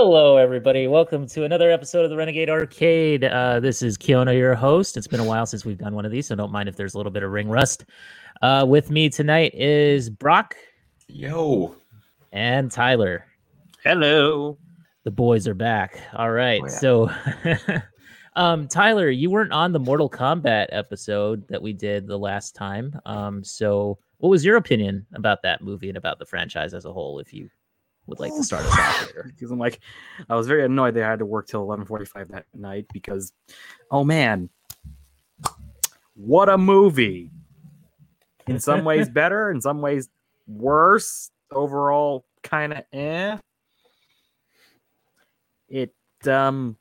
Hello, everybody. Welcome to another episode of the Renegade Arcade. Uh, this is Kiona, your host. It's been a while since we've done one of these, so don't mind if there's a little bit of ring rust. Uh, with me tonight is Brock Yo. and Tyler. Hello. The boys are back. All right. Oh, yeah. So, um, Tyler, you weren't on the Mortal Kombat episode that we did the last time. Um, so what was your opinion about that movie and about the franchise as a whole? If you would like to start us off later. Because I'm like, I was very annoyed they had to work till 11:45 that night because, oh man, what a movie! In some ways better, in some ways worse. Overall, kind of eh. It um,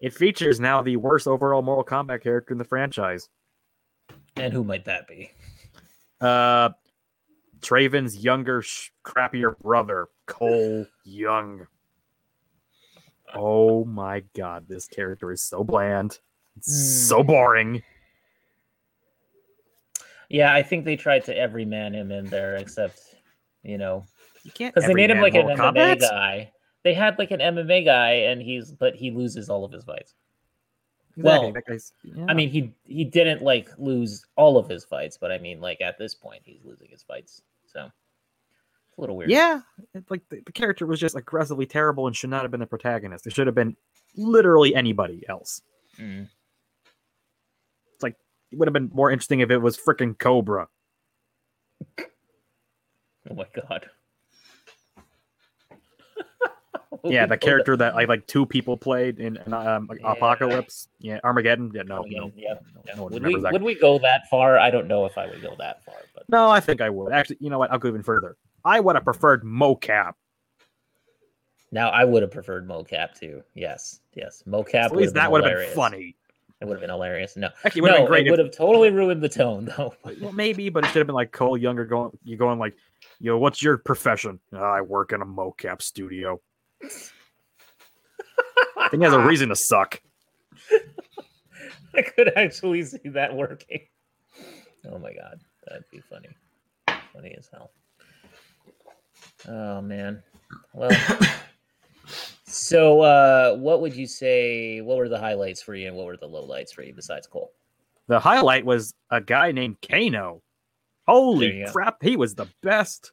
it features now the worst overall Mortal Kombat character in the franchise. And who might that be? Uh, Traven's younger, sh- crappier brother, Cole Young. Oh my god, this character is so bland. So Hmm. boring. Yeah, I think they tried to every man him in there, except you know, You can't because they made him like an Mortal MMA Kombat? guy. They had like an MMA guy, and he's but he loses all of his fights. Exactly, well, that guy's- yeah. I mean, he he didn't like lose all of his fights, but I mean, like at this point, he's losing his fights. So it's a little weird. yeah, like the, the character was just aggressively terrible and should not have been the protagonist. It should have been literally anybody else. Mm. It's like it would have been more interesting if it was freaking Kobra. Oh my god. Yeah, the Oh, character that like like two people played in, in um, like Yeah. Apocalypse. Yeah, Armageddon. Yeah, no, Oh, yeah, no, yeah, no, yeah. no one Would we would we go that far? I don't know if I would go that far, but No, I think I would. Actually, you know what? I'll go even further. I would have preferred Mokap. now I would have preferred Mokap too. Yes, yes, Mokap. At least that would have been funny. It would have been hilarious. No, Actually, it would have no, been it would have totally ruined the tone, though. well, maybe, but it should have been like Cole Younger going. You going like, yo, what's your profession? "Oh, I work in a mocap studio. I think he has a reason to suck. I could actually see that working. Oh my god, that'd be funny. Funny as hell. Oh man. Well, so uh, what would you say? What were the highlights for you, and what were the lowlights for you besides Cole? The highlight was a guy named Kano. Holy you go. crap, he was the best.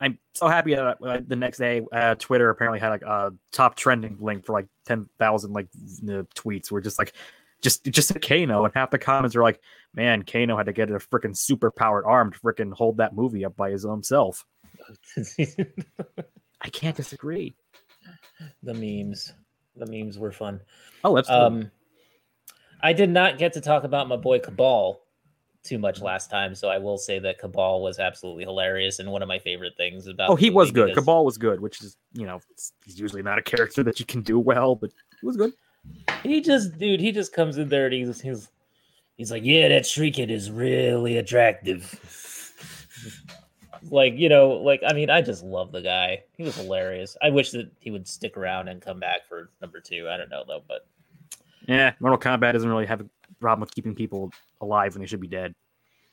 I'm so happy that uh, the next day, uh, Twitter apparently had like a top trending link for like ten thousand like the tweets were just like just just a Kano, and half the comments are like, "Man, Kano had to get a freaking super powered arm to freaking hold that movie up by his own self." I can't disagree. the memes, the memes were fun. Oh, that's Um, I did not get to talk about my boy Kabal too much last time, so I will say that Kabal was absolutely hilarious and one of my favorite things about. oh, he was good. Kabal was good, which is you know he's usually not a character that you can do well, but he was good. He just, dude, he just comes in there and he's he's he's like, yeah, that Shriekit is really attractive. like you know, like I mean, I just love the guy. He was hilarious. I wish that he would stick around and come back for number two. I don't know though, but Yeah, Mortal Kombat doesn't really have a problem with keeping people alive when they should be dead.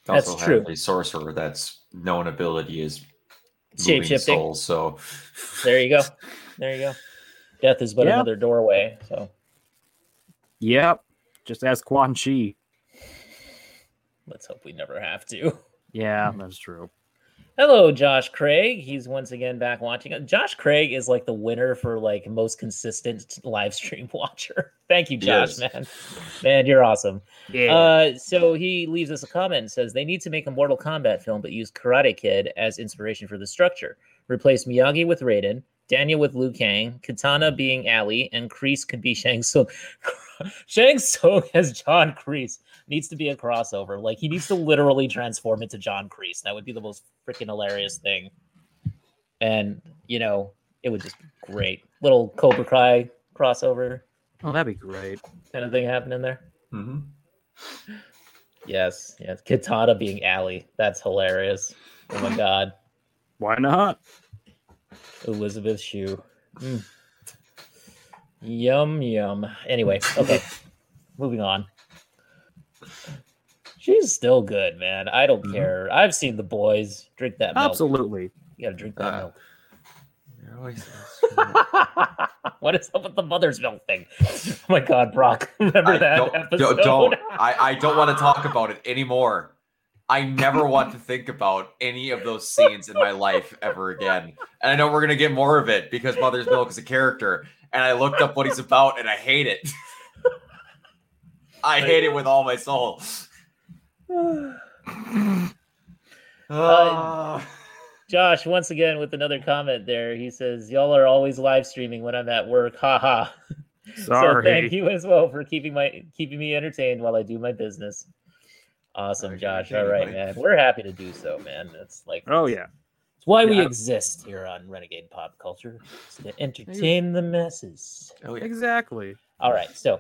That's also true. have a sorcerer that's known ability is moving Shape-shifting. souls. So there you go, there you go. Death is but Yeah. another doorway. So Yep, just ask Quan Chi. let's hope we never have to. Yeah, that's true. Hello, Josh Craig. He's once again back watching. Josh Craig is like the winner for like most consistent live stream watcher. Thank you, Josh, Yes. man. Man, you're awesome. Yeah, Uh, so he leaves us a comment and says they need to make a Mortal Kombat film, but use Karate Kid as inspiration for the structure. Replace Miyagi with Raiden, Daniel with Liu Kang, Kitana being Ali, and Kreese could be Shang Tsung. Shang Tsung as John Kreese needs to be a crossover. Like he needs to literally transform into John Kreese. That would be the most freaking hilarious thing. And you know, it would just be great. Little Cobra Kai crossover oh, that'd be great. kind of thing happening there. mhm. Yes, yes. Katana being Allie. That's hilarious. Oh my god. Why not? Elizabeth Shue. Mm. Yum yum. Anyway, okay. Moving on. She's still good, man. I don't Mhm. care. I've seen the boys drink that milk. Absolutely. You gotta drink that Uh, milk. What is up with the mother's milk thing? Oh my god, Brock. Remember I that don't, episode? don't, don't. I, I don't want to talk about it anymore. I never want to think about any of those scenes in my life ever again. And I know we're gonna get more of it because Mother's Milk is a character, and I looked up what he's about, and I hate it. I hate it with all my soul. Ah. Josh, once again with another comment there. He says, Y'all are always live streaming when I'm at work. Ha ha. Sorry. So thank you as well for keeping my keeping me entertained while I do my business. Awesome, Josh. All right, man. We're happy to do so, man. It's like Oh yeah. it's why we Yeah. exist here on Renegade Pop Culture. to entertain the masses. oh yeah. Exactly. All right. So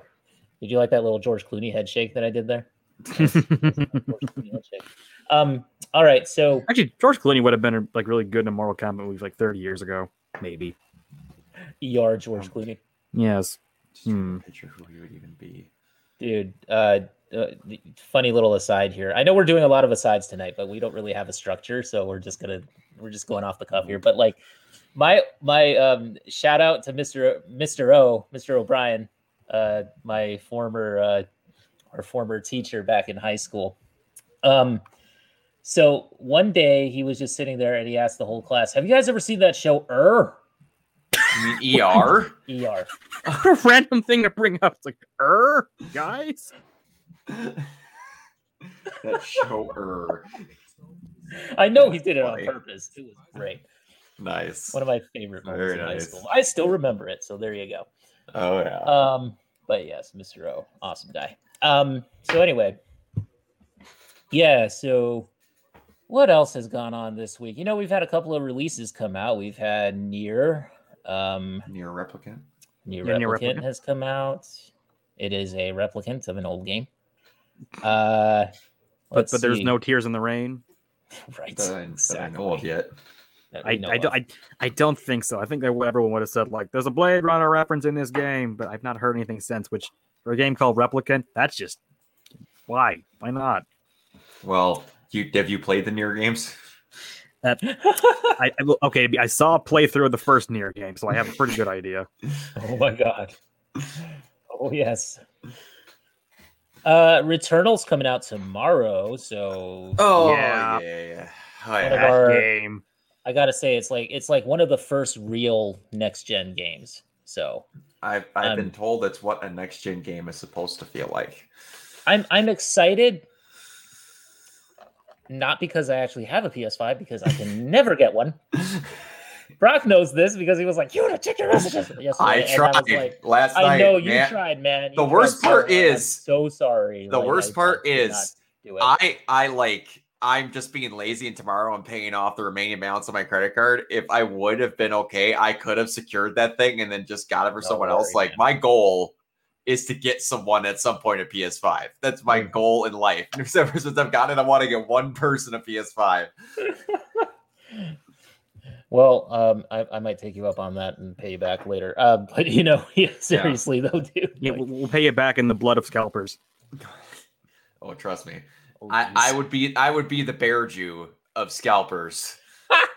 did you like that little George Clooney head shake that I did there? George Clooney head shake. Um, all right, so Actually, George Clooney would have been like really good in a Mortal Kombat movie like 30 years ago, maybe. ER George Clooney. Yes. Just Hmm. picture who he would even be. Dude uh, uh funny little aside here. I know we're doing a lot of asides tonight but we don't really have a structure so we're just gonna we're just going off the cuff here. But like my my um shout out to mr mr o mr o'brien uh my former uh our former teacher back in high school. Um so one day he was just sitting there and he asked the whole class have you guys ever seen that show er mean ER? er What a random thing to bring up. It's like, er, guys. that show er. i know he did it on purpose it was great Nice. one of my favorite moments Very in high school. I still remember it, so there you go. Oh yeah. Um, but yes, Mr. O, awesome guy. Um, so anyway, yeah. So what else has gone on this week? You know, we've had a couple of releases come out. We've had Nier, um, Nier replicant. Nier Yeah, Nier Replicant Replicant. has come out. It is a replicant of an old game. Uh, But but there's see. no tears in the rain. right. That I, that I know of yet. I we know I, don't- I I don't think so. I think that everyone would have said like, "There's a Blade Runner reference in this game," but I've not heard anything since. Which for a game called Replicant, that's just why? Why not? Well, you have you played the Nier games? I, I will- okay. I saw a playthrough of the first Nier game, so I have a pretty good idea. Oh my god. Oh yes. Uh Returnal's coming out tomorrow, so Oh Yeah. yeah, yeah. yeah. Oh, One of yeah. our- game. I gotta say it's like it's like one of the first real next gen games. So I've I've um, been told that's what a next gen game is supposed to feel like. I'm I'm excited. Not because I actually have a PS5, because I can never get one. Brock knows this because he was like, "You to check your messages." yesterday," I tried was like, last I know you man. tried, man. The worst so part. I'm is- so sorry. The Like, worst I- part I is. I I like I'm just being lazy and tomorrow I'm paying off the remaining balance on my credit card. If I would have been okay, I could have secured that thing and then just got it for someone else. Like man. my goal is to get someone at some point a PS5. That's my Mm. goal in life. And ever since I've gotten it, I want to get one person a PS5. Well, um, I, I might take you up on that and pay you back later. Uh, but you know, yeah, seriously though, dude. Yeah, like, we'll, we'll pay you back in the blood of scalpers. Oh, trust me. oh, I, I would be I would be the bear Jew of scalpers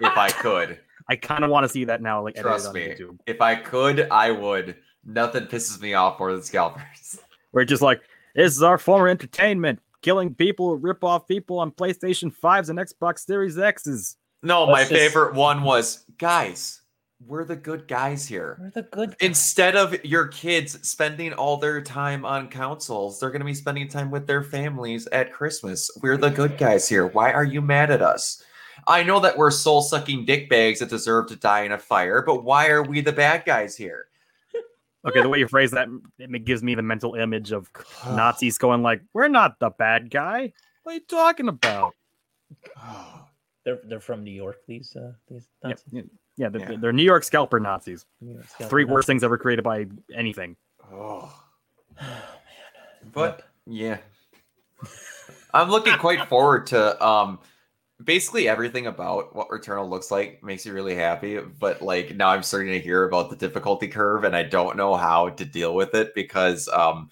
if I could. I kind of want to see that now. Like, Trust me. YouTube. If I could, I would. Nothing pisses me off more than scalpers. We're just like, this is our former entertainment. Killing people, rip off people on PlayStation 5s and Xbox Series X's. No, Let's my just- favorite one was guys, we're the good guys here. We're the good. Instead of your kids spending all their time on consoles, they're going to be spending time with their families at Christmas. We're the good guys here. Why are you mad at us? I know that we're soul sucking dickbags that deserve to die in a fire, but why are we the bad guys here? Okay, the way you phrase that it gives me the mental image of Nazis going like, "We're not the bad guy. What are you talking about?" They're they're from New York. These uh these Yeah, Nazis. yeah, yeah, they're, Yeah. they're New York scalper Nazis. York Scouts Three and worst things ever created by anything. Oh, Nazis. but yeah, I'm looking quite forward to um basically everything about what Returnal looks like makes me really happy. But like now I'm starting to hear about the difficulty curve, and I don't know how to deal with it because um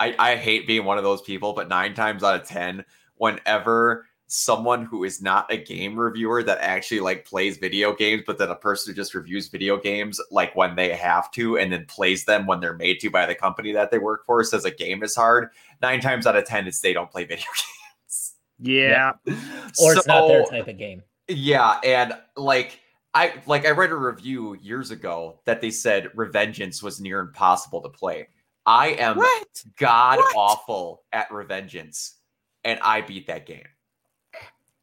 I I hate being one of those people. But nine times out of ten, whenever someone who is not a game reviewer that actually like plays video games, but then a person who just reviews video games like when they have to and then plays them when they're made to by the company that they work for says a game is hard. Nine times out of ten, it's they don't play video games. Yeah. Or it's not their type of game. Yeah, and like I like I read a review years ago that they said Revengeance was near impossible to play. I am What? god What? awful at Revengeance, and I beat that game.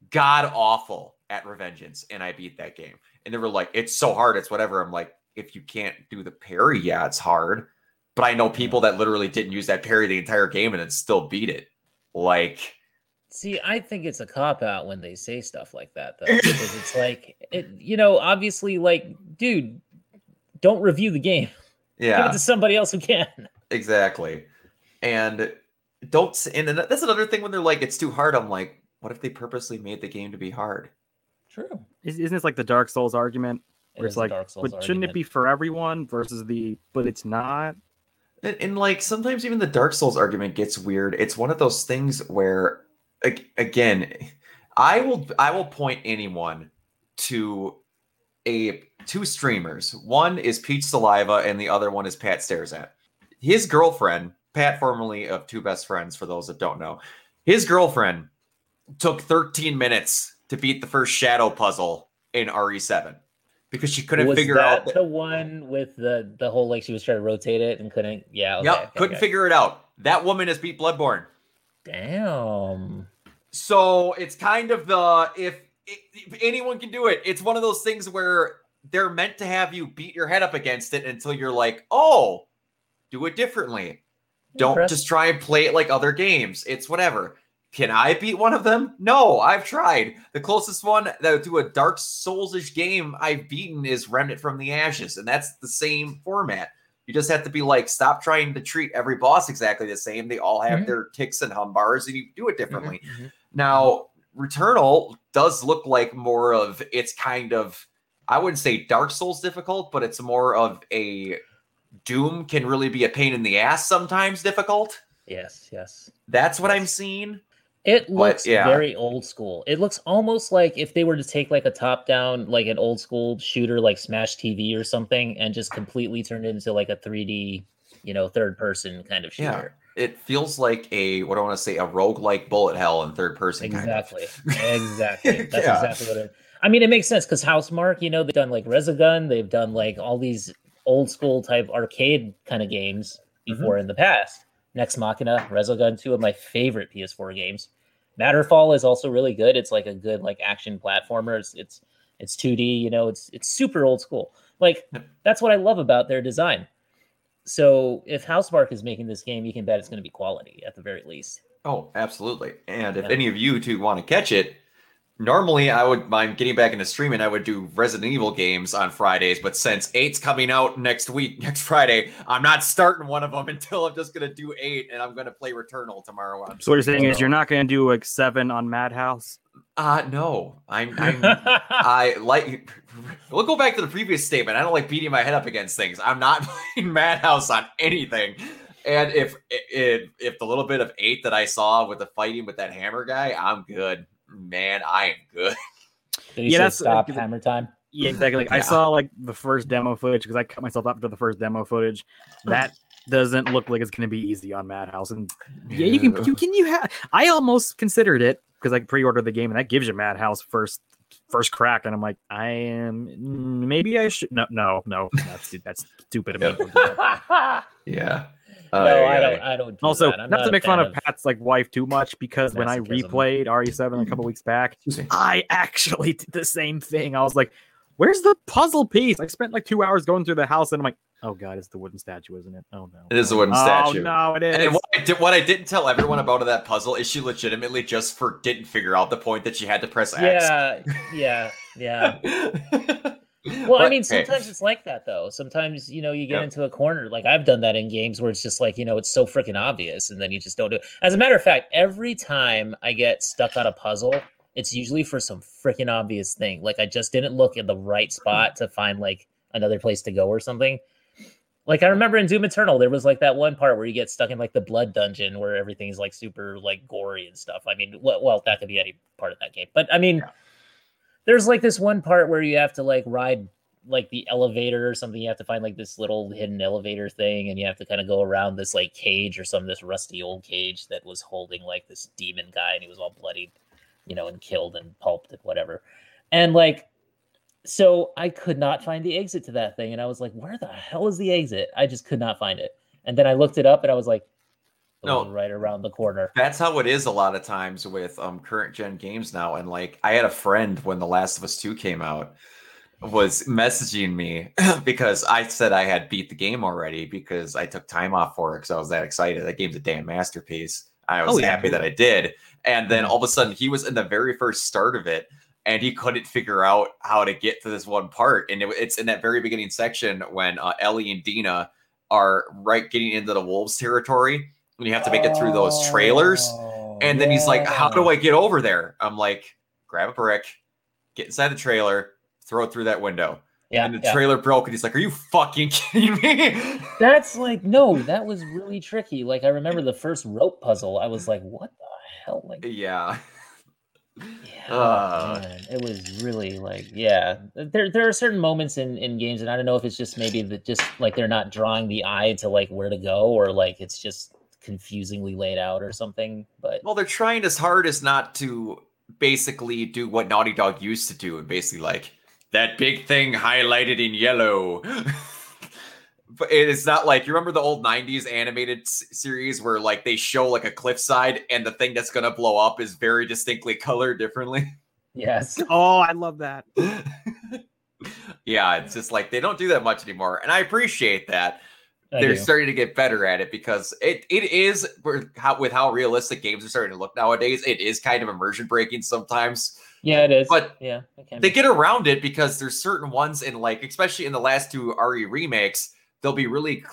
God awful at Revengeance, and I beat that game. And they were like, "It's so hard, it's whatever." I'm like, "If you can't do the parry, yeah, it's hard." But I know people that literally didn't use that parry the entire game and then still beat it. Like, See, I think it's a cop out when they say stuff like that, though, because it's like, it, you know, obviously, like, dude, don't review the game. Yeah, Give yeah, it to somebody else who can. exactly. And don't. And that's another thing when they're like, "It's too hard." I'm like, what if they purposely made the game to be hard? True. Is- Isn't this like the Dark Souls argument? It it's like, Dark Souls but shouldn't it be for everyone versus the, but it's not? And, and like sometimes even the Dark Souls argument gets weird. It's one of those things where, ag- again, I will I will point anyone to a two streamers. One is Peach Saliva, and the other one is Pat Stares at. His girlfriend, Pat, formerly of Two Best Friends, for those that don't know, his girlfriend took 13 minutes to beat the first shadow puzzle in RE7 because she couldn't was figure that out. the- the one with the the whole like she was trying to rotate it and couldn't? Yeah. Okay, yep, okay, couldn't okay. figure it out. That woman has beat Bloodborne. Damn. So it's kind of the if, if anyone can do it, it's one of those things where they're meant to have you beat your head up against it until you're like, oh, do it differently. Don't just try and play it like other games. It's whatever. Can I beat one of them? No, I've tried. The closest one that to a Dark Souls-ish game I've beaten is Remnant from the Ashes, and that's the same format. You just have to be like, stop trying to treat every boss exactly the same. They all have Mhm. their ticks and hum bars, and you do it differently. Mhm. Now, Returnal does look like more of it's kind of I wouldn't say Dark Souls difficult, but it's more of a Doom can really be a pain in the ass sometimes difficult. Yes. Yes. That's what I'm seeing. It looks yeah. very old school. It looks almost like if they were to take like a top down, like an old school shooter like Smash TV or something, and just completely turn it into like a 3D, you know, third person kind of shooter. Yeah. It feels like a what do I want to say, a roguelike bullet hell in third person. kind of. Exactly. Exactly. That's Yeah. exactly what it I mean, it makes sense because Housemarque, you know, they've done like Resogun, they've done like all these old school type arcade kind of games before Mm-hmm. in the past. Nex Machina, Resogun, two of my favorite PS4 games. Matterfall is also really good. It's like a good like action platformer. It's it's it's 2D, you know, it's it's super old school. Like that's what I love about their design. So if Housemarque is making this game, you can bet it's going to be quality at the very least. Oh, absolutely. And if Yeah. any of you two want to catch it, normally I would mind getting back into streaming. I would do Resident Evil games on Fridays, but since eight's coming out next week, next Friday, I'm not starting one of them until I'm just gonna do eight, and I'm gonna play Returnal tomorrow. On So what you're saying is you're not going to do like seven on Madhouse? Uh no, I'm I'm I like. We'll go back to the previous statement. I don't like beating my head up against things. I'm not playing Madhouse on anything. And if if if the little bit of eight that I saw with the fighting with that hammer guy, I'm good. Man, I am good. Did Yeah, that's- stop hammer time? Yeah, exactly. Like, I saw like the first demo footage because I cut myself up to the first demo footage. That doesn't look like it's going to be easy on Madhouse. And yeah, you can you can you have. I almost considered it because I pre-ordered the game and that gives you Madhouse first first crack, and I'm like, I am maybe I should. No, no, no. That's that's stupid of me. Yep. To do that. Yeah. no, I don't. I don't. Do Also, that. I'm not, to make fun fan of Pat's like wife too much because when I replayed RE7 a couple weeks back, I actually did the same thing. I was like, "Where's the puzzle piece?" I spent like two hours going through the house, and I'm like, "Oh god, it's the wooden statue, isn't it? Oh no, It is the wooden statue. oh, statue. no, it is." And what I, did, what I didn't tell everyone about that puzzle is she legitimately just for didn't figure out the point that she had to press X. Yeah, yeah, yeah. Well, I mean, sometimes it's like that though. Sometimes you know you get Yep. into a corner. Like I've done that in games where it's just like you know it's so freaking obvious, and then you just don't do it. As a matter of fact, every time I get stuck on a puzzle, it's usually for some freaking obvious thing. Like I just didn't look in the right spot to find like another place to go or something. Like I remember in Doom Eternal, there was like that one part where you get stuck in like the blood dungeon where everything's like super like gory and stuff. I mean, well, well that could be any part of that game, but I mean, yeah. There's like this one part where you have to like ride like the elevator or something. You have to find like this little hidden elevator thing, and you have to kind of go around this like cage or some this rusty old cage that was holding like this demon guy, and he was all bloodied, you know, and killed and pulped and whatever. And like so I could not find the exit to that thing. And I was like, where the hell is the exit? I just could not find it. And then I looked it up and I was like, no, right around the corner. That's how it is a lot of times with um current gen games now. And like I had a friend when The Last of Us 2 came out was messaging me because I said I had beat the game already because I took time off for it because I was that excited. That game's a damn masterpiece. I was oh, yeah. happy that I did. And then mm-hmm. all of a sudden he was in the very first start of it and he couldn't figure out how to get to this one part. And it, it's in that very beginning section when uh, Ellie and Dina are right getting into the wolves territory, and you have to make it through those trailers. Oh, and then yeah. he's like, "How do I get over there?" I'm like, "Grab a brick, get inside the trailer, throw it through that window." Yeah, and the yeah. trailer broke, and he's like, "Are you fucking kidding me?" That's like, no, that was really tricky. Like, I remember the first rope puzzle. I was like, "What the hell?" Like, yeah. Yeah, uh, man, it was really like yeah. There there are certain moments in in games, and I don't know if it's just maybe that just like they're not drawing the eye to like where to go, or like it's just confusingly laid out or something. But well, they're trying as hard as not to basically do what Naughty Dog used to do, and basically like that big thing highlighted in yellow. but it's not like you remember the old 90s animated s- series where like they show like a cliffside and the thing that's gonna blow up is very distinctly colored differently yes oh i love that yeah it's just like they don't do that much anymore and i appreciate that I they're do. starting to get better at it because it it is how, with how realistic games are starting to look nowadays it is kind of immersion breaking sometimes yeah it is but yeah they get around it because there's certain ones in like especially in the last two re remakes they'll be really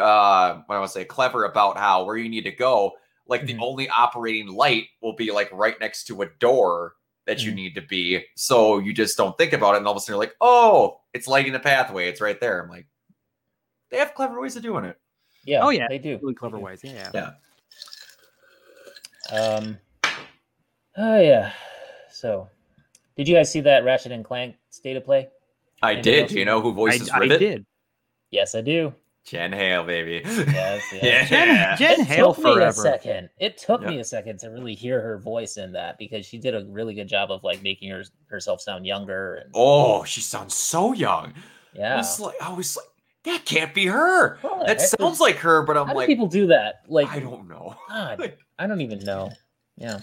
uh what I want to say clever about how where you need to go. Like mm-hmm. the only operating light will be like right next to a door that you mm-hmm. need to be. So you just don't think about it, and all of a sudden you're like, oh, it's lighting the pathway. It's right there. I'm like, they have clever ways of doing it. Yeah. Oh yeah, they do. Really clever ways. Yeah. Yeah. Um. Oh yeah. So, did you guys see that Ratchet and Clank state of play? I Anybody did. Do you know who voices I, I did. Yes, I do. Jen Hale, baby. Yes, yes. Jen, Jen it Hale took forever. me a second. It took me a second to really hear her voice in that because she did a really good job of like making her, herself sound younger. And, oh, she sounds so young. Yeah, I was like, I was like, that can't be her. That sounds like her, but I'm how like, people do that? Like, I don't know. God, I don't even know. Yeah,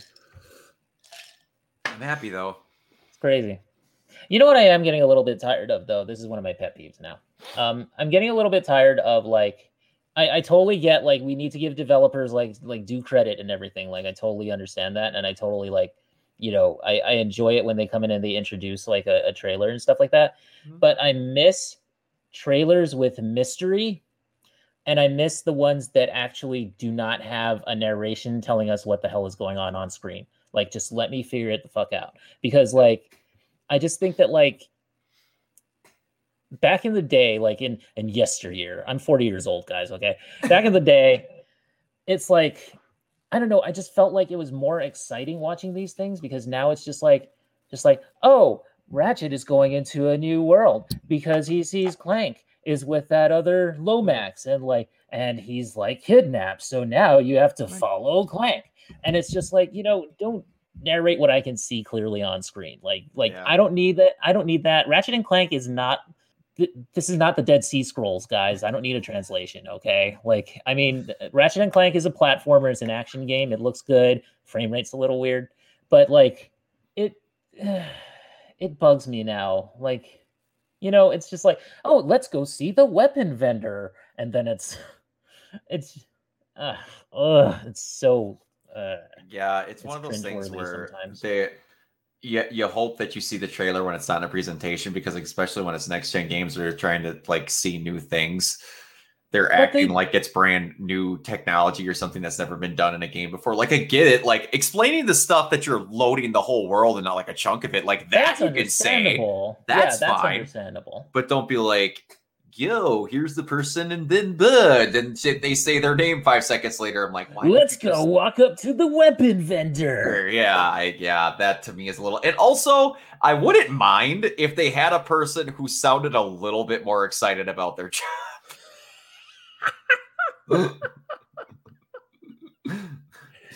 I'm happy though. It's crazy. You know what I am getting a little bit tired of though. This is one of my pet peeves now. Um, I'm getting a little bit tired of like I, I totally get like we need to give developers like like due credit and everything. Like I totally understand that, and I totally like you know I, I enjoy it when they come in and they introduce like a, a trailer and stuff like that. Mm-hmm. But I miss trailers with mystery, and I miss the ones that actually do not have a narration telling us what the hell is going on on screen. Like just let me figure it the fuck out because like I just think that like back in the day, like in in yesteryear, I'm 40 years old, guys. Okay, back in the day, it's like I don't know. I just felt like it was more exciting watching these things because now it's just like just like oh, Ratchet is going into a new world because he sees Clank is with that other Lombax and like and he's like kidnapped. So now you have to follow Clank. And it's just like, you know, don't narrate what I can see clearly on screen. Like like yeah. I don't need that. I don't need that. Ratchet and Clank is not this is not the Dead Sea Scrolls, guys. I don't need a translation, okay? Like, I mean, Ratchet and Clank is a platformer, it's an action game. It looks good. Frame rate's a little weird, but like it it bugs me now. Like, you know, it's just like, "Oh, let's go see the weapon vendor." And then it's it's uh, ugh, it's so uh, yeah, it's, it's one of those things where sometimes. they you, you hope that you see the trailer when it's not in a presentation because especially when it's next gen games they're trying to like see new things they're but acting they, like it's brand new technology or something that's never been done in a game before like i get it like explaining the stuff that you're loading the whole world and not like a chunk of it like that you can say that's, yeah, that's fine understandable but don't be like yo, here's the person, and then bud, and they say their name five seconds later. I'm like, why? Let's go just- walk up to the weapon vendor. Yeah, I, yeah, that to me is a little. And also, I wouldn't mind if they had a person who sounded a little bit more excited about their job.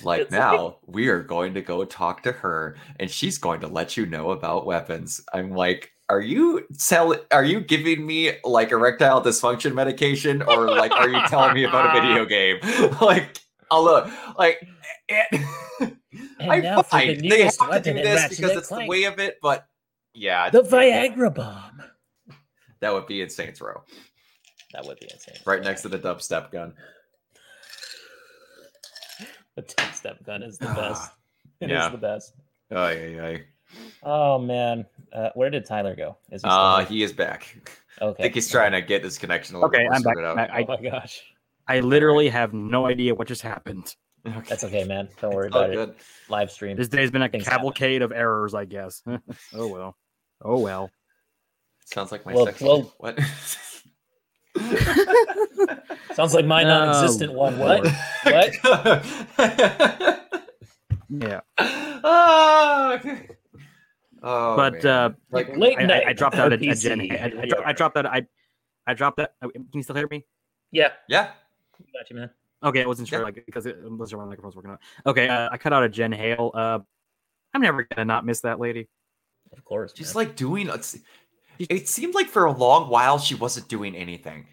like It's now, we are going to go talk to her, and she's going to let you know about weapons. I'm like, are you tell? Are you giving me like erectile dysfunction medication, or like, are you telling me about a video game? like, I'll look like. And I now for the they have to do this because it's the way of it, but yeah, The Viagra bomb. that would be in Saints Row, That would be insane. right next to the dubstep gun. the two step gun is the best. It is Yeah. the best. Oh yeah, yeah. Oh man, uh, where did Tyler go? Is he Uh, he is back. okay? I think he's trying to get this connection a little Okay, bit more I'm back. sorted out. I, Oh my gosh, I literally have no idea what just happened. Okay. that's okay, man. Don't worry It's all about it. good. Live stream. This day's been a Things cavalcade of errors, I guess. oh well. Oh well. Sounds like my Well- sex well- What? Sounds like my Oh, non-existent one. What? What? Yeah. Ah, okay. Oh, but man. uh like late I, I, night. I dropped out a, a PC. Gen. I, I, dro- I dropped out. I I dropped that. oh, Can you still hear me? Yeah, yeah, got you, man. Okay, I wasn't sure, Yeah. like because it I wasn't sure when microphone was working out. Okay, uh, I cut out a Jen Hale. Uh, I'm never gonna not miss that lady. Of course. just man. like doing. It's- It seemed like for a long while she wasn't doing anything,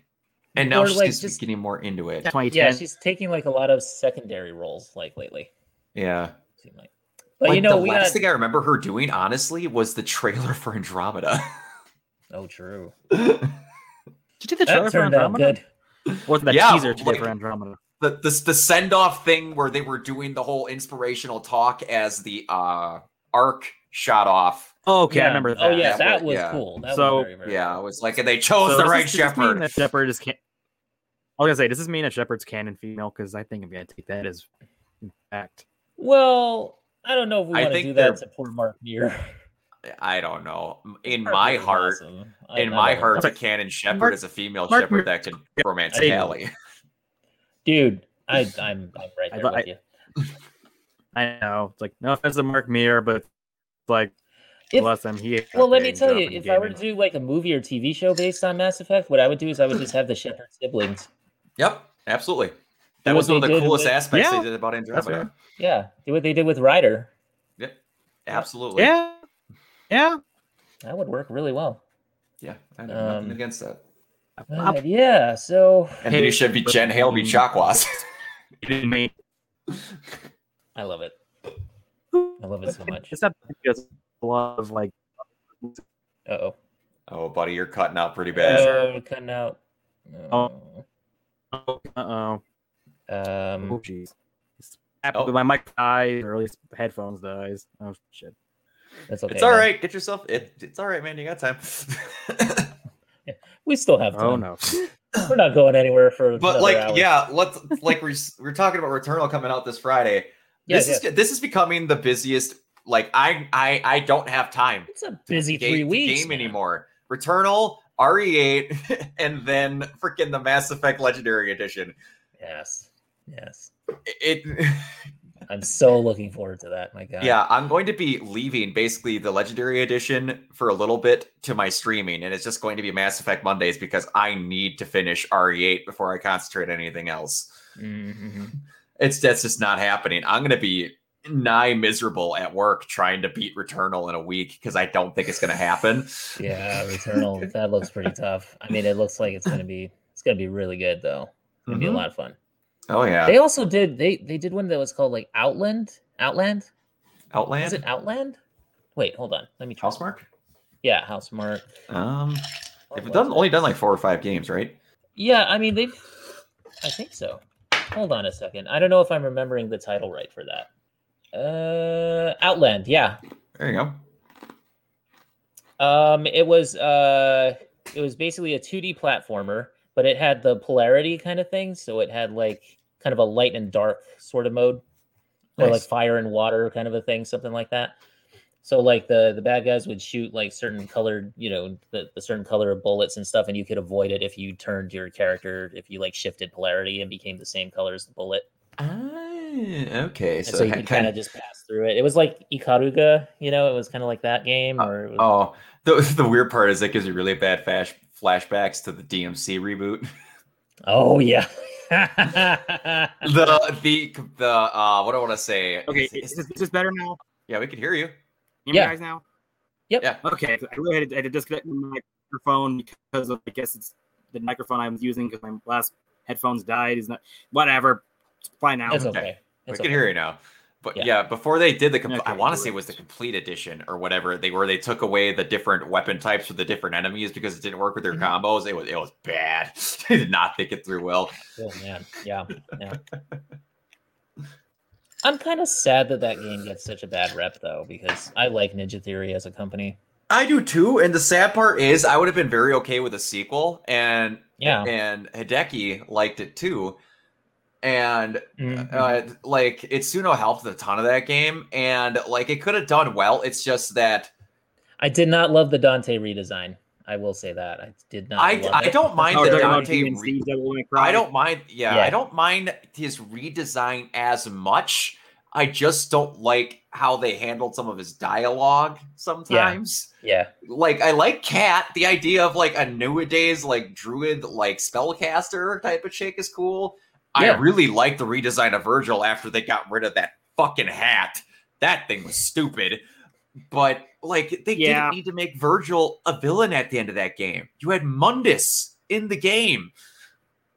and now Or, she's like, just, just- getting more into it. 2010. yeah, she's taking like a lot of secondary roles like lately. Yeah, Seem like, but like you know, the we last got. thing I remember her doing, honestly, was the trailer for Andromeda. Oh, true. Did you see the trailer That for Andromeda? good. Or the Yeah, teaser today like- for Andromeda? the the, the send off thing where they were doing the whole inspirational talk as the uh arc shot off. Oh, okay, I remember oh, that. Oh yeah, That that was- was yeah. cool. That So- was very, very Yeah, cool. it was like, and they chose So the does right this- does this mean Shepard. That Shepard is. Can- I was gonna say, does this mean that Shepard's canon female? Because I think I'm gonna take that as fact. Well, I don't know if we want to do that to poor Mark Meer. I don't know. In Mark my heart, awesome. In I my heart, him. the canon Shepard Mark- is a female Mark Shepard Meer- that can romance I- Callie. dude, I, I'm, I'm right I there thought- with you. I know. It's like no offense to Mark Meer, but like If- bless him. He Well, let me tell you, up in if I were to do like a movie or TV show based on Mass Effect, what I would do is I would just have the Shepard siblings. Yep, absolutely. That what was one of the coolest with- aspects Yeah, they did about That's Andromeda. right. Yeah, do what they did with Ryder. Yep, absolutely. Yeah, yeah. That would work really well. yeah. I have nothing Um, against that. Uh, yeah, so And then you should be Jen Hale, be Chakwas. He didn't. I love it. I love it so much. It's not because a lot of like. Uh oh. oh, buddy, you're cutting out pretty bad. Oh, cutting out. Oh. Uh oh. Um, Oh jeez. Oh. My mic dies, or at least headphones dies. Oh shit. that's okay. it's all man. right. Get yourself. It, it's all right, man. You got time. We still have time. Oh no. We're not going anywhere for. but like, hour. yeah, let's like we're we're talking about Returnal coming out this Friday. Yeah, this is this is becoming the busiest. Like I I I don't have time It's a busy three game, weeks. game man. anymore. Returnal, RE8, and then freaking the Mass Effect Legendary Edition. Yes. Yes. It. I'm so looking forward to that. My God. Yeah, I'm going to be leaving basically the Legendary Edition for a little bit to my streaming, and it's just going to be Mass Effect Mondays because I need to finish RE8 before I concentrate on anything else. Mhm. It's that's just not happening. I'm going to be nigh miserable at work trying to beat Returnal in a week because I don't think it's going to happen. Yeah, Returnal. that looks pretty tough. I mean, it looks like it's gonna be. It's gonna be really good though. It's gonna be a Mhm. lot of fun. Oh yeah, They also did. They they did one that was called like Outland. Outland. Outland, Is it Outland? Wait, hold on. Let me try. Housemarque. Yeah, Housemarque. Um, they've was done only done like four or five games, right? Yeah, I mean they've. I think so. Hold on a second. I don't know if I'm remembering the title right for that. Uh, Outland. Yeah. There you go. Um, it was uh, it was basically a 2D platformer, but it had the polarity kind of thing. So it had like kind of a light and dark sort of mode, or like fire and water kind of a thing, something like that. So like the the bad guys would shoot like certain colored, you know, the, the certain color of bullets and stuff, and you could avoid it if you turned your character, if you like shifted polarity and became the same color as the bullet. Ah, okay, so, so, you could kind of just pass through it. It was like Ikaruga, you know, it was kind of like that game. Or it was, Oh, the the weird part is it gives you really bad flash flashbacks to the DMC reboot. oh yeah. the the the uh what do I want to say? Okay, Is- is this, is this better now? yeah, we can hear you. Hear Yeah. guys now? Yep. Yeah. Okay, I really had to, I had to disconnect my microphone because of, I guess it's the microphone I was using because my last headphones died. Is not whatever. It's fine now. it's Okay. okay. We It's can hear you now. But yeah, Yeah. before they did the, compl- I want to say it was the complete edition or whatever they were. They took away the different weapon types for the different enemies because it didn't work with their Mhm. combos. It was it was bad. they did not think it through well. Oh man, yeah, yeah. I'm kind of sad that that game gets such a bad rep though, because I like Ninja Theory as a company. I do too. And the sad part is, I would have been very okay with a sequel, and Yeah. and Hideki liked it too. And Mhm. uh, like Itsuno helped a ton of that game, and like it could have done well. It's just that I did not love the Dante redesign. I will say that I did not. I I don't mind Oh, the Dante. Re- Devil May Cry. I don't mind. Yeah, Yeah. I don't mind his redesign as much. I just don't like how they handled some of his dialogue sometimes. Yeah, Like I like Kat. The idea of like a nowadays like druid like spellcaster type of chick is cool. I really like the redesign of Vergil after they got rid of that fucking hat. That thing was stupid. But like they Yeah. didn't need to make Vergil a villain at the end of that game. You had Mundus in the game.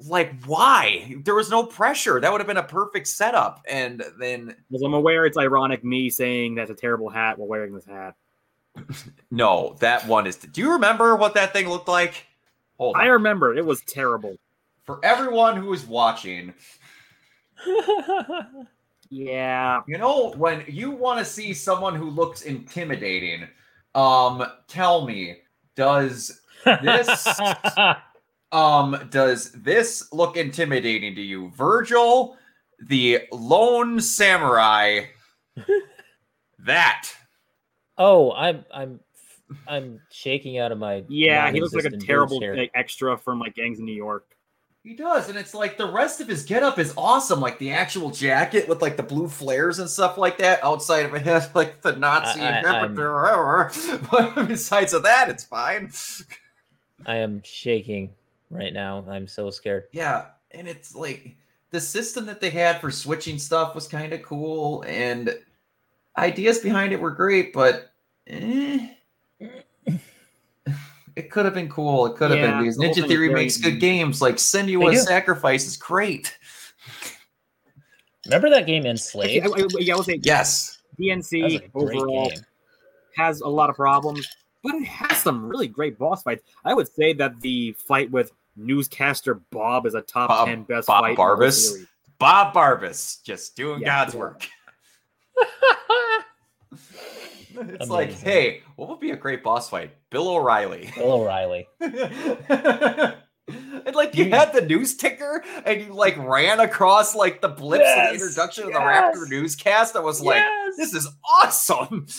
Like why? There was no pressure. That would have been a perfect setup. And then As I'm aware, it's ironic me saying that's a terrible hat while wearing this hat. no, that one is. Do you remember what that thing looked like? Hold on. I remember it was terrible. For everyone who is watching, Yeah. you know when you want to see someone who looks intimidating, um, tell me, does This- um does this look intimidating to you? Vergil, the lone samurai. that. oh, I'm I'm I'm shaking out of my. Yeah, he looks like a terrible like, extra from like Gangs in New York. He does, and it's like the rest of his getup is awesome. Like the actual jacket with like the blue flares and stuff like that. Outside of it has like the Nazi I- I- emperor. But besides of that, it's fine. I am shaking right now. I'm so scared. Yeah, and it's like the system that they had for switching stuff was kind of cool, and ideas behind it were great, but eh, it could have been cool. It could have Yeah, been because the Ninja Theory makes good games. Like They Senua do. Sacrifice is great. Remember that game Actually, Enslaved? I, I, yeah, I would say Yes. That was a DMC overall game. has a lot of problems, but it has some really great boss fights. I would say that the fight with newscaster Bob is a top Bob- ten best Bob fight. Bob the whole Barbas? Bob Barbas just doing Yeah. God's work. It's like, hey, what would be a great boss fight? Bill O'Reilly. Bill O'Reilly. and like you had the news ticker and you like ran across like the blips of the introduction of the yes. Raptor newscast. I was like, Yes! this is awesome.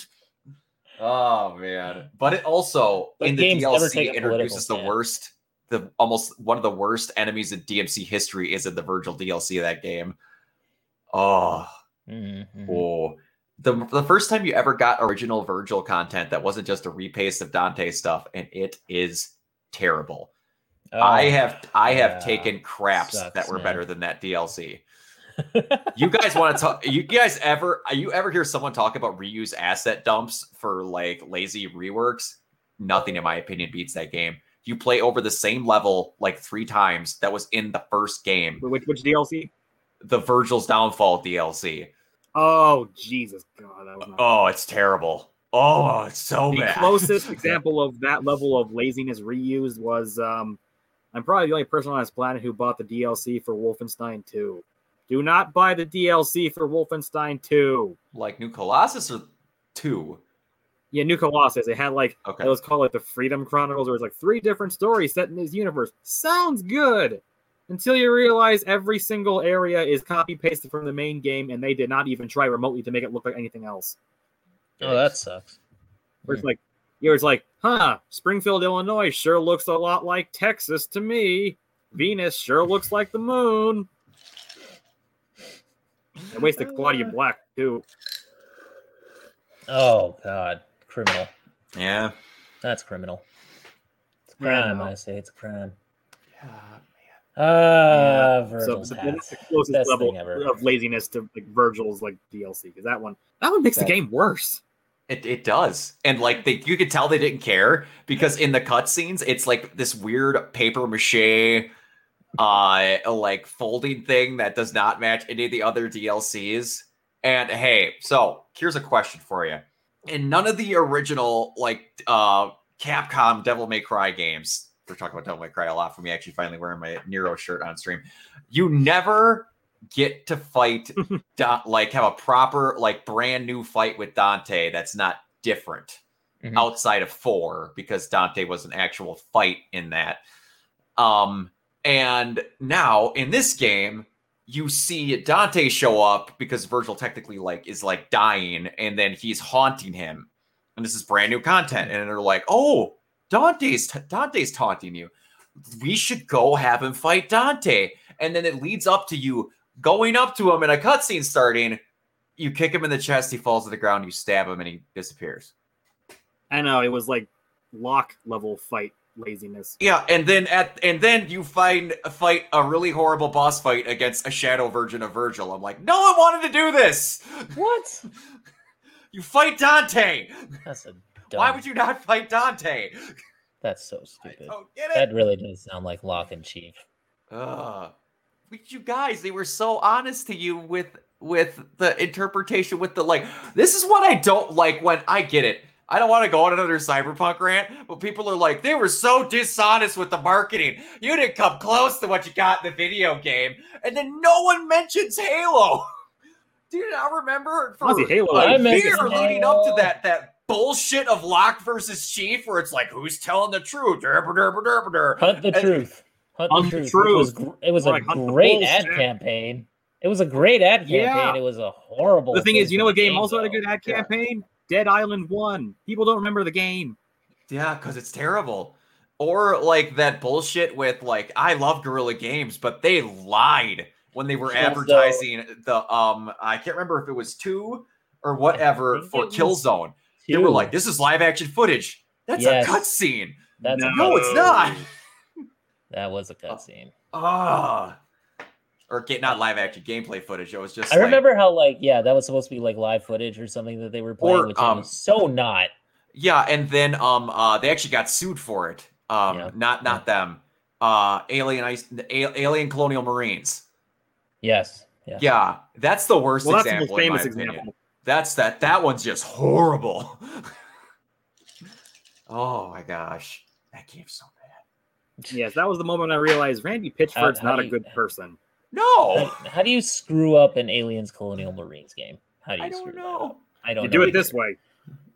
Oh man. But it also But in the DLC take a political introduces the stand. worst, the almost one of the worst enemies in DMC history is in the Vergil DLC of that game. Oh, Mhm, mhm. Oh, the the first time you ever got original Vergil content that wasn't just a repaste of Dante stuff, and it is terrible. Oh, I Oh, have I have yeah. taken craps Sucks, that were man. better than that DLC. You guys want to talk? You guys ever you ever hear someone talk about reuse asset dumps for like lazy reworks? Nothing, in my opinion, beats that game. You play over the same level like three times that was in the first game, Which, which DLC? the Vergil's Downfall DLC. Oh Jesus God, that was not. Oh, it's terrible. Oh, it's so the bad. closest example of that level of laziness reused was um I'm probably the only person on this planet who bought the DLC for Wolfenstein 2. Do not buy the DLC for Wolfenstein 2. like New Colossus or two? Yeah, New Colossus. It had like Okay. it was called like the Freedom Chronicles, where it's like three different stories set in this universe. Sounds good. Until you realize every single area is copy pasted from the main game, and they did not even try remotely to make it look like anything else. Oh, that sucks. Where it's like, you know, it's like, huh, Springfield, Illinois sure looks a lot like Texas to me. Venus sure looks like the moon. They wasted Claudia uh. Black too. Oh God, criminal. Yeah. That's criminal. It's a Yeah, I crime. I say it's a crime. Yeah. Ah, So Vergil's but hat. that's the closest Best level ever. of laziness to like Vergil's like DLC because that one that one makes That- the game worse. It, it does. And like they you could tell they didn't care because in the cutscenes it's like this weird paper mache uh like folding thing that does not match any of the other DLCs. And hey, so here's a question for you. In none of the original like uh Capcom Devil May Cry games, we're talking about Devil May Cry a lot for me actually finally wearing my Nero shirt on stream. You never get to fight Da- like have a proper like brand new fight with Dante that's not different Mhm. outside of 4 because Dante was an actual fight in that. Um and now in this game you see Dante show up because Vergil technically like is like dying and then he's haunting him. And this is brand new content and they're like, "Oh, Dante's Dante's taunting you. We should go have him fight Dante." And then it leads up to you going up to him and a cutscene starting. You kick him in the chest, he falls to the ground, you stab him, and he disappears. I know it was like lock level fight laziness. Yeah, and then at and then you find fight a really horrible boss fight against a shadow version of Vergil. I'm like, no one wanted to do this. What? You fight Dante. That's a. Why would you not fight Dante? That's so I stupid. don't get it. That really does sound like Locke and Chief. Ugh. But you guys, they were so honest to you with with the interpretation, with the like. This is what I don't like when I get it. I don't want to go on another cyberpunk rant, but people are like, they were so dishonest with the marketing. You didn't come close to what you got in the video game, and then no one mentions Halo. Do you not remember for Honestly, Halo- a I year mentioned leading up to that that bullshit of Locke versus Chief, where it's like, who's telling the truth? Derp, derp, derp, derp. Hunt the And- truth. Hunt, Hunt the the truth. It was, it was Right, a great ad campaign. It was a great ad campaign. Yeah. It was a horrible. The thing is, you know for what the game also had a good ad Yeah. campaign? Dead Island One. People don't remember the game. Yeah, because it's terrible. Or like that bullshit with like I love Guerrilla Games, but they lied when they were Yeah, so- advertising the um I can't remember if it was two or whatever think for it was Killzone. They were like, "This is live action footage. That's Yes. a cutscene." That's a No, it's not. That was a cutscene. Ah, or get not live action gameplay footage. It was just. I like- remember how like yeah, that was supposed to be like live footage or something that they were playing, Or, which um, was so not. Yeah, and then um uh they actually got sued for it. Um, Yeah. not not them. Uh, alien ice, alien colonial marines. Yes. Yeah. Yeah, that's the worst Well, that's the example. most in my famous opinion. example. That's that. That one's just horrible. oh my gosh, that game's so bad. Yes, that was the moment I realized Randy Pitchford's how not do a good person. No, How, how do you screw up an Aliens Colonial Marines game? How do you I screw don't that know. up? I don't You know do it either. this way.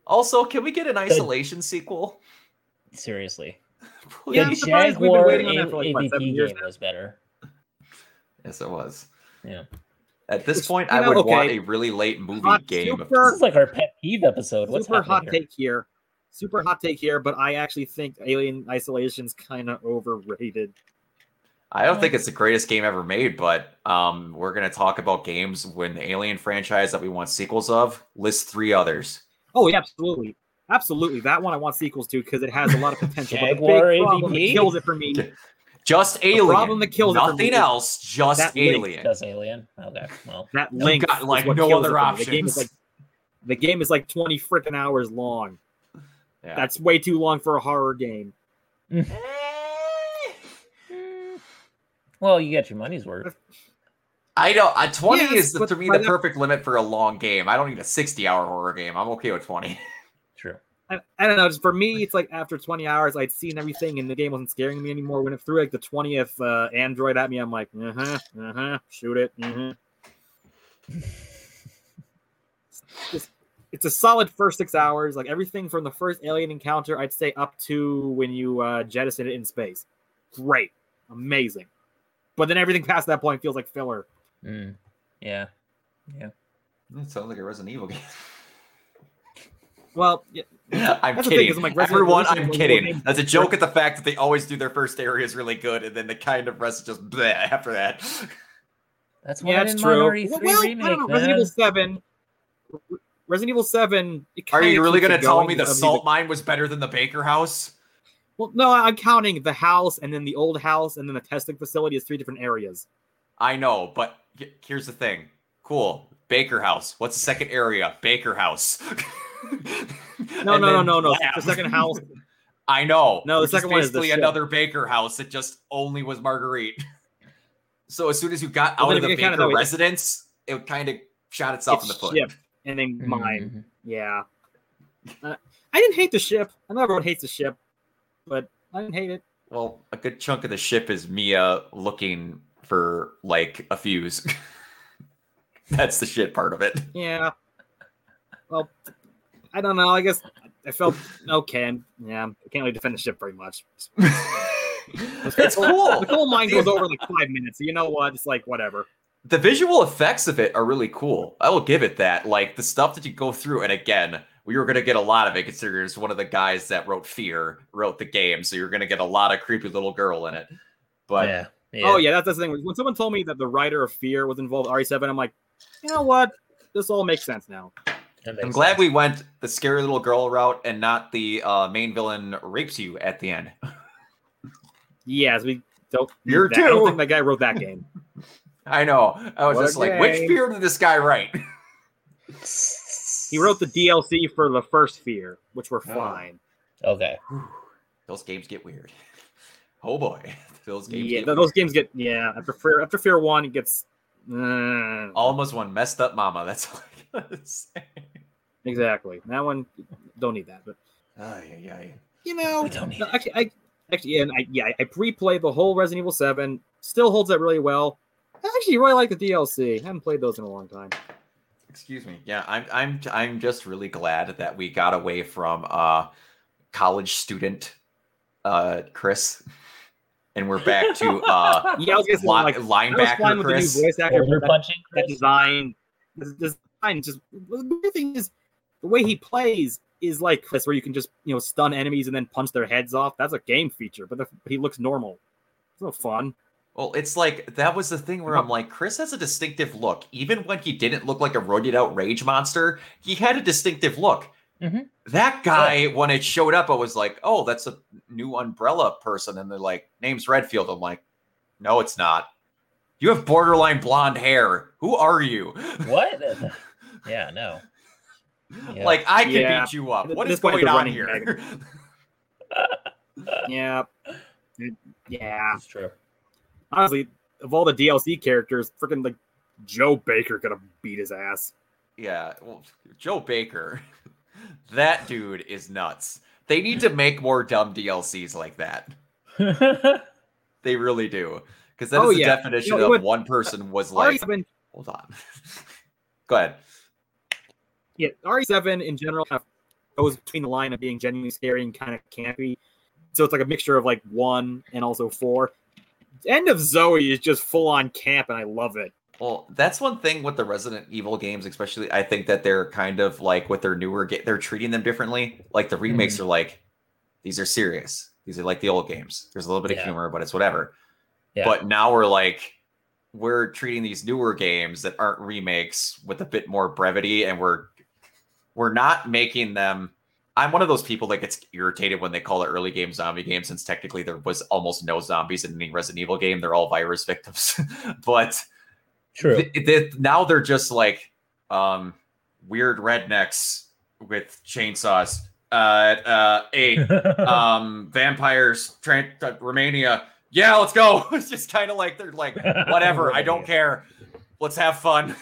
Also, can we get an isolation sequel? Seriously. Yeah, I'm the Please. surprised we've been Jaguar waiting on that for, like, what, seven AVP years game was better. Yes, it was. Yeah. At this Which, point, you I know, would want a really late movie Hot game. super- This is like our pet peeve episode. What's Super hot here? take here. Super hot take here, but I actually think Alien Isolation's kind of overrated. I don't think it's the greatest game ever made, but um, we're gonna talk about games when the Alien franchise that we want sequels of. List three others. Oh, yeah, absolutely. Absolutely. That one I want sequels to because it has a lot of potential. but the big problem that kills it for me. Just Alien. problem that kills it me Nothing else. Just that link Alien. Does Alien? Okay. Well, That link got, like, no other it for me. The game is like the game is like 20 freaking hours long. Yeah. That's way too long for a horror game. Well, you get your money's worth. I don't. Uh, Twenty Yes, is the, to me the perfect limit for a long game. I don't need a sixty-hour horror game. I'm okay with twenty. True. I, I don't know. Just for me, it's like after 20 hours, I'd seen everything, and the game wasn't scaring me anymore. When it threw like the 20th uh, android at me, I'm like, uh huh, uh huh, shoot it. Uh-huh. It's, it's a solid first six hours. Like everything from the first alien encounter, I'd say up to when you uh, jettison it in space. Great, amazing. But then everything past that point feels like filler. Mm. Yeah. Yeah. It sounds like a Resident Evil game. Well, yeah, I'm That's the thing, I'm like, Resident Everyone, Evil I'm kidding. named- That's a joke at the fact that they always do their first areas really good, and then the kind of rest is just bleh after that. That's why yeah, I it's true. want RE3 well, I remake. don't know, Resident. Evil Seven. Resident Evil Seven. it Are you really keeps gonna tell me the I mean, salt mine was better than the Baker House? Well, no, I'm counting the house and then the old house and then the testing facility as three different areas. I know, but here's the thing. Cool. Baker House. What's the second area? Baker House. No, And no, no, no, no. The second house. I know. No, the second one is the basically another Baker House that just only was Marguerite. So as soon as you got out then of the you count it Baker that way, residence, it kind of shot itself in the foot. ship and then mine. Mhm. Yeah. Uh, I didn't hate the ship. I know everyone hates the ship, but I didn't hate it. Well, a good chunk of the ship is Mia looking for like a fuse. That's the shit part of it. Yeah. Well, I don't know. I guess I felt okay. Yeah, I can't really defend the ship very much. it's cool. The coal mine goes over like five minutes. So you know what? It's like whatever. the visual effects of it are really cool. I will give it that. Like the stuff that you go through, and again, we were gonna get a lot of it considering it's one of the guys that wrote Fear, wrote the game, so you're gonna get a lot of creepy little girl in it. But yeah, yeah. Oh yeah, that's, that's the thing. When someone told me that the writer of Fear was involved with RE7, I'm like, you know what? This all makes sense now. That makes I'm glad sense. we went the scary little girl route and not the uh, main villain rapes you at the end. Yes, we don't. You're that. I don't too. think that guy wrote that game. I know. I was just like, which fear did this guy write? He wrote the DLC for the first Fear, which were Oh. fine. Okay. Those games get weird. Oh boy, those games. Yeah, get th- those games get yeah. After Fear, after Fear One, it gets. uh, Almost one messed up mama. That's all I exactly. That one don't need that, but Ay, ay, ay. you know, We don't need no, actually, I actually, and I yeah, I replayed the whole Resident Evil Seven. Still holds up really well. I actually really like the DLC. haven't played those in a long time. Excuse me. Yeah, I'm I'm I'm just really glad that we got away from uh college student uh Chris and we're back to uh Yeah, I was gonna say, li- like, I was linebacker Chris. the new voice actor. That, punching. that Chris? design, the design, just the weird thing is the way he plays is like Chris, where you can just you know stun enemies and then punch their heads off. That's a game feature, but the, he looks normal. It's no fun. Well, it's like that was the thing where I'm like, Chris has a distinctive look. Even when he didn't look like a roided out rage monster, he had a distinctive look. Mhm. That guy, when it showed up, I was like, oh, that's a new umbrella person. And they're like, name's Redfield. I'm like, no, it's not. You have borderline blonde hair. Who are you? What? yeah, no. Yeah. Like, I can Yeah. beat you up. At What this is going on here? Yeah, yeah. That's true. Honestly, of all the DLC characters, freaking like Joe Baker could have beat his ass. yeah. Well, Joe Baker, that dude is nuts. They need to make more dumb DLCs like that. They really do. Because that oh, is Oh, the yeah. definition You know, of what- one person was like, RE7, hold on. Go ahead. Yeah, RE7 in general kind of goes between the line of being genuinely scary and kind of campy. So it's like a mixture of like one and also four. End of Zoe is just full on camp, and I love it. Well, that's one thing with the Resident Evil games, especially. I think that they're kind of like with their newer game, they're treating them differently. Like the remakes mm-hmm. are like, these are serious. These are like the old games. There's a little bit of humor, but it's whatever. Yeah. But now we're like, we're treating these newer games that aren't remakes with a bit more brevity, and we're we're not making them. I'm one of those people that gets irritated when they call it early game zombie game, since technically there was almost no zombies in any Resident Evil game. They're all virus victims. but True. th- th- now they're just like um, weird rednecks with chainsaws. Uh, uh, a um, vampires, Tran- uh, Romania. Yeah, let's go. It's just kind of like they're like, whatever. I don't care. Let's have fun.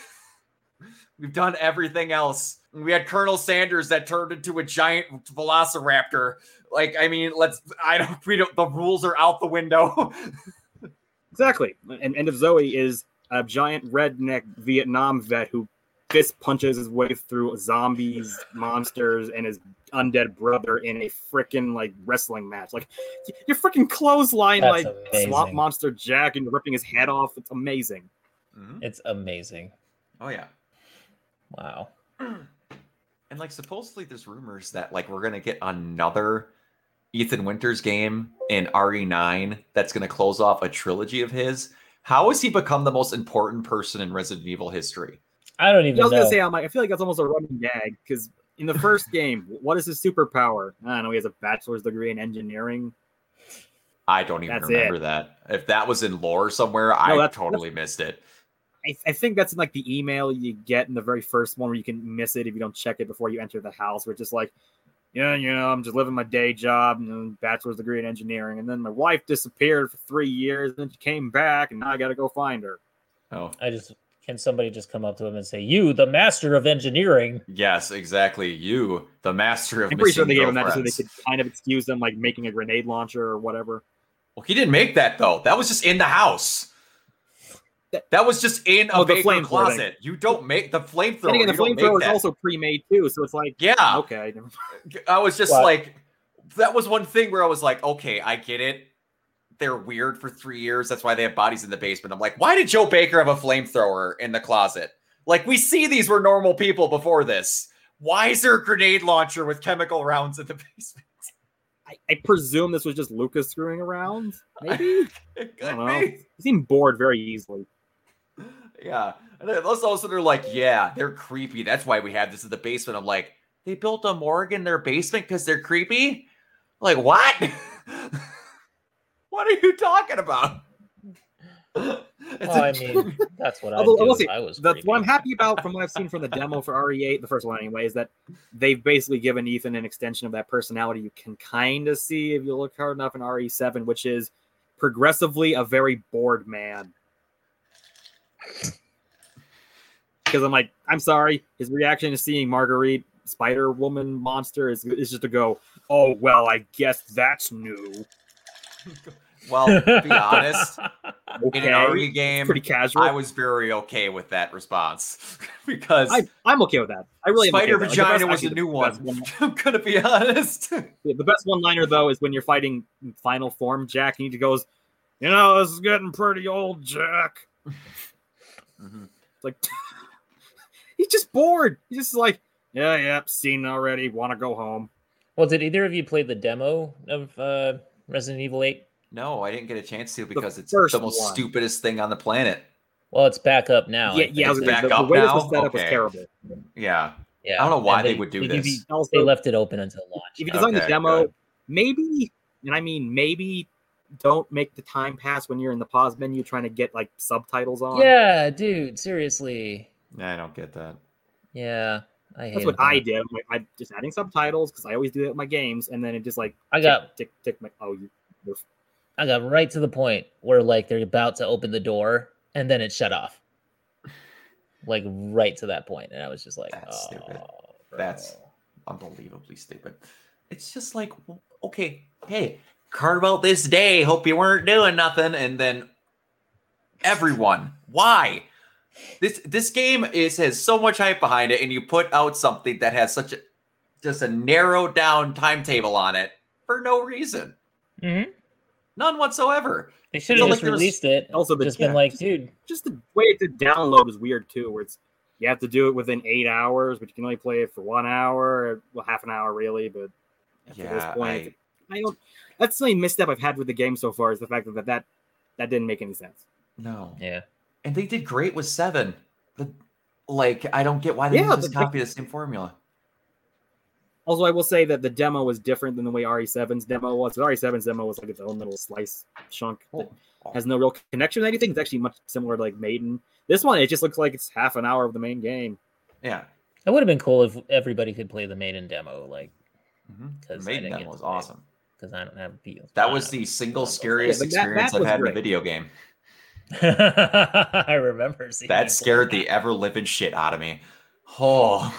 We've done everything else. We had Colonel Sanders that turned into a giant velociraptor. Like, I mean, let's. I don't. We don't. The rules are out the window. Exactly. And End of Zoe is a giant redneck Vietnam vet who fist punches his way through zombies, monsters, and his undead brother in a freaking like wrestling match. Like you're freaking clothesline That's like Swamp amazing. Monster Jack and you're ripping his head off. It's amazing. Mhm. It's amazing. Oh yeah. Wow. And like supposedly there's rumors that like we're gonna get another Ethan Winters game in RE9 that's gonna close off a trilogy of his. How has he become the most important person in Resident Evil history? I don't even I was know. gonna say I'm like I feel like that's almost a running gag because in the first game, what is his superpower? I don't know. He has a bachelor's degree in engineering. I don't even That's remember it. that. If that was in lore somewhere, I totally missed it. I, I think that's in like the email you get in the very first one where you can miss it if you don't check it before you enter the house. Where it's just like, yeah, you know, I'm just living my day job and then bachelor's degree in engineering, and then my wife disappeared for three years, and then she came back, and now I got to go find her. Oh, I just can somebody just come up to him and say, "You, the master of engineering." yes, exactly. You, the master of I'm pretty sure they gave him that just so they could kind of excuse them like making a grenade launcher or whatever. Well, he didn't make that though. That was just in the house. That- That was just in a Oh, the flamethrower closet. You don't make the flamethrower. again, the flamethrower is also pre-made too, so it's like, yeah. okay. I was just like, that was one thing where I was like, okay, I get it. They're weird for three years. That's why they have bodies in the basement. I'm like, why did Joe Baker have a flamethrower in the closet? Like, we see these were normal people before this. Why is there a grenade launcher with chemical rounds in the basement? I, I presume this was just Lucas screwing around. Maybe I don't know. He seemed bored very easily. Yeah. And then those also they're like, yeah, they're creepy. That's why we have this in the basement. I'm like, they built a morgue in their basement because they're creepy? Like, what? what are you talking about? It's Well, a- I mean, that's what I Although, I do. will if I was The, creepy. what I'm happy about from what I've seen from the demo for RE8, the first one anyway, is that they've basically given Ethan an extension of that personality you can kind of see if you look hard enough in RE7, which is progressively a very bored man. Because I'm like, I'm sorry, his reaction to seeing Marguerite, Spider Woman monster, is, is just to go, oh, well, I guess that's new. well, to be honest, in an RE game, Pretty casual. I was very okay with that response because I, I'm okay with that. I really am okay Spider. Like, Vagina was a new the one. I'm gonna be honest. Yeah, the best one liner though is when you're fighting final form Jack and he goes, you know, this is getting pretty old, Jack. Mhm. It's like he's just bored. He's just like, yeah, yeah, seen already. Want to go home? well, did either of you play the demo of uh, Resident Evil 8? No, I didn't get a chance to because it's the most one. stupidest thing on the planet. Well, it's back up now. yeah, yeah. I was back gonna, the, up the way this now? was set up was terrible. Yeah. yeah. I don't know why they would do give this. you- Also, they left it open until launch. if you yeah. design the demo, good. maybe, and I mean maybe, don't make the time pass when you're in the pause menu trying to get like subtitles on. Yeah, dude, seriously. Yeah, I don't get that. Yeah, I hate That's what it. I did. I'm like, I'm just adding subtitles because I always do that with my games, and then it just like I got tick tick, tick my oh you. you're- I got right to the point where like they're about to open the door and then it shut off. Like right to that point, and I was just like, That's oh, stupid. bro." That's- Unbelievably stupid. It's just like, okay, hey, card about this day. Hope you weren't doing nothing. And then everyone, why? This this game is has so much hype behind it, and you put out something that has such a just a narrowed down timetable on it for no reason. Mm-hmm. None whatsoever. They should So, have like, just there was- released it. Also, the- just been like, just- dude, Just the way to download is weird too, where it's you have to do it within eight hours, but you can only play it for one hour, well, half an hour really. But after this Yeah, point, I, don't. That's the only misstep I've had with the game so far is the fact that that that didn't make any sense. No. yeah. And they did great with seven. The, like, I don't get why they Yeah, just the- copy the same formula. Also, I will say that the demo was different than the way RE7's demo was. RE7's demo was like its own little slice chunk that Oh. has no real connection to anything. It's actually much similar to like Maiden. This one, it just looks like it's half an hour of the main game. Yeah. It would have been cool if everybody could play the maiden demo, like Mhm. The 'Cause I Maiden demo was to play it. awesome. Because I don't have feels. That was the single scariest Yeah, but that- experience that I've was had in a video game. I remember seeing you play That scared the ever living shit out of me. Oh,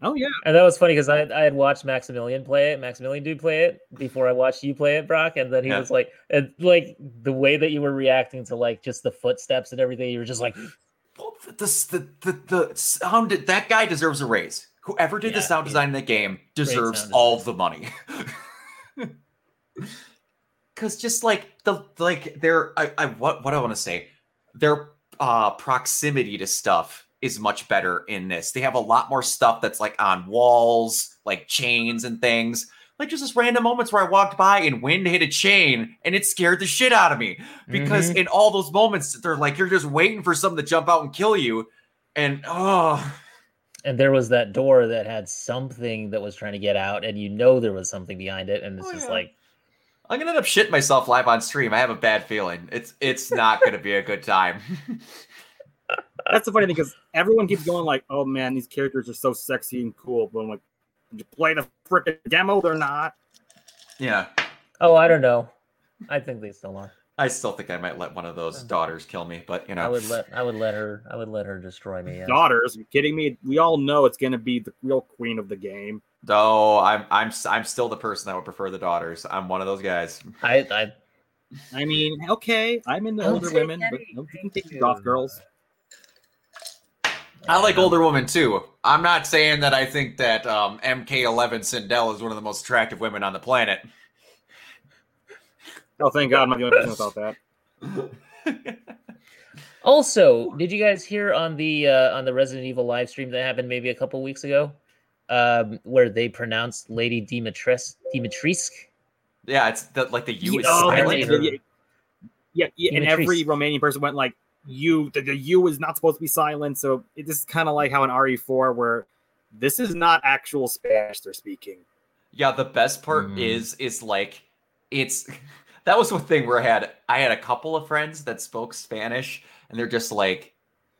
Oh yeah, And that was funny because I, I had watched Maximilian play it, Maximilian Dood play it before I watched you play it, Brock. And then he Yeah. was like, and like the way that you were reacting to like just the footsteps and everything, you were just like, the, the, the, the sound, that guy deserves a raise. Whoever did the sound he's- design in the game deserves all the money. Cause just like the like their I, I what what I want to say, their uh proximity to stuff is much better in this. They have a lot more stuff that's like on walls, like chains and things. Like just this random moments where I walked by and wind hit a chain and it scared the shit out of me. Because Mhm. in all those moments, they're like you're just waiting for something to jump out and kill you. And oh And there was that door that had something that was trying to get out, and you know there was something behind it, and it's Oh, just yeah. like, I'm gonna end up shitting myself live on stream. I have a bad feeling. It's it's not gonna be a good time. That's the funny thing because everyone keeps going like, "Oh man, these characters are so sexy and cool," but I'm like, "Did you play the freaking demo? They're not." yeah. oh, I don't know. I think they still are. I still think I might let one of those daughters kill me, but you know I would let I would let her I would let her destroy me. Yeah. Daughters, are you kidding me? We all know it's gonna be the real queen of the game. No, I'm I'm s- I'm still the person that would prefer the daughters. I'm one of those guys. I I I mean, okay, I'm into I'll older take women, but you, can take the goth girls. I like older women too. I'm not saying that I think that um, MK11 Sindel is one of the most attractive women on the planet. Oh, thank God, I'm not the only person about that. Also, did you guys hear on the uh, on the Resident Evil live stream that happened maybe a couple weeks ago, um, where they pronounced Lady Dimitris Dimitrisque? yeah, it's the, like the U is Oh, silent. silent. yeah, yeah, yeah, and every Romanian person went like, "You, the, the U is not supposed to be silent." So this is kind of like how in RE4, where this is not actual Spanish they're speaking. Yeah, the best part Mm. is is like it's that was one thing where I had I had a couple of friends that spoke Spanish and they're just like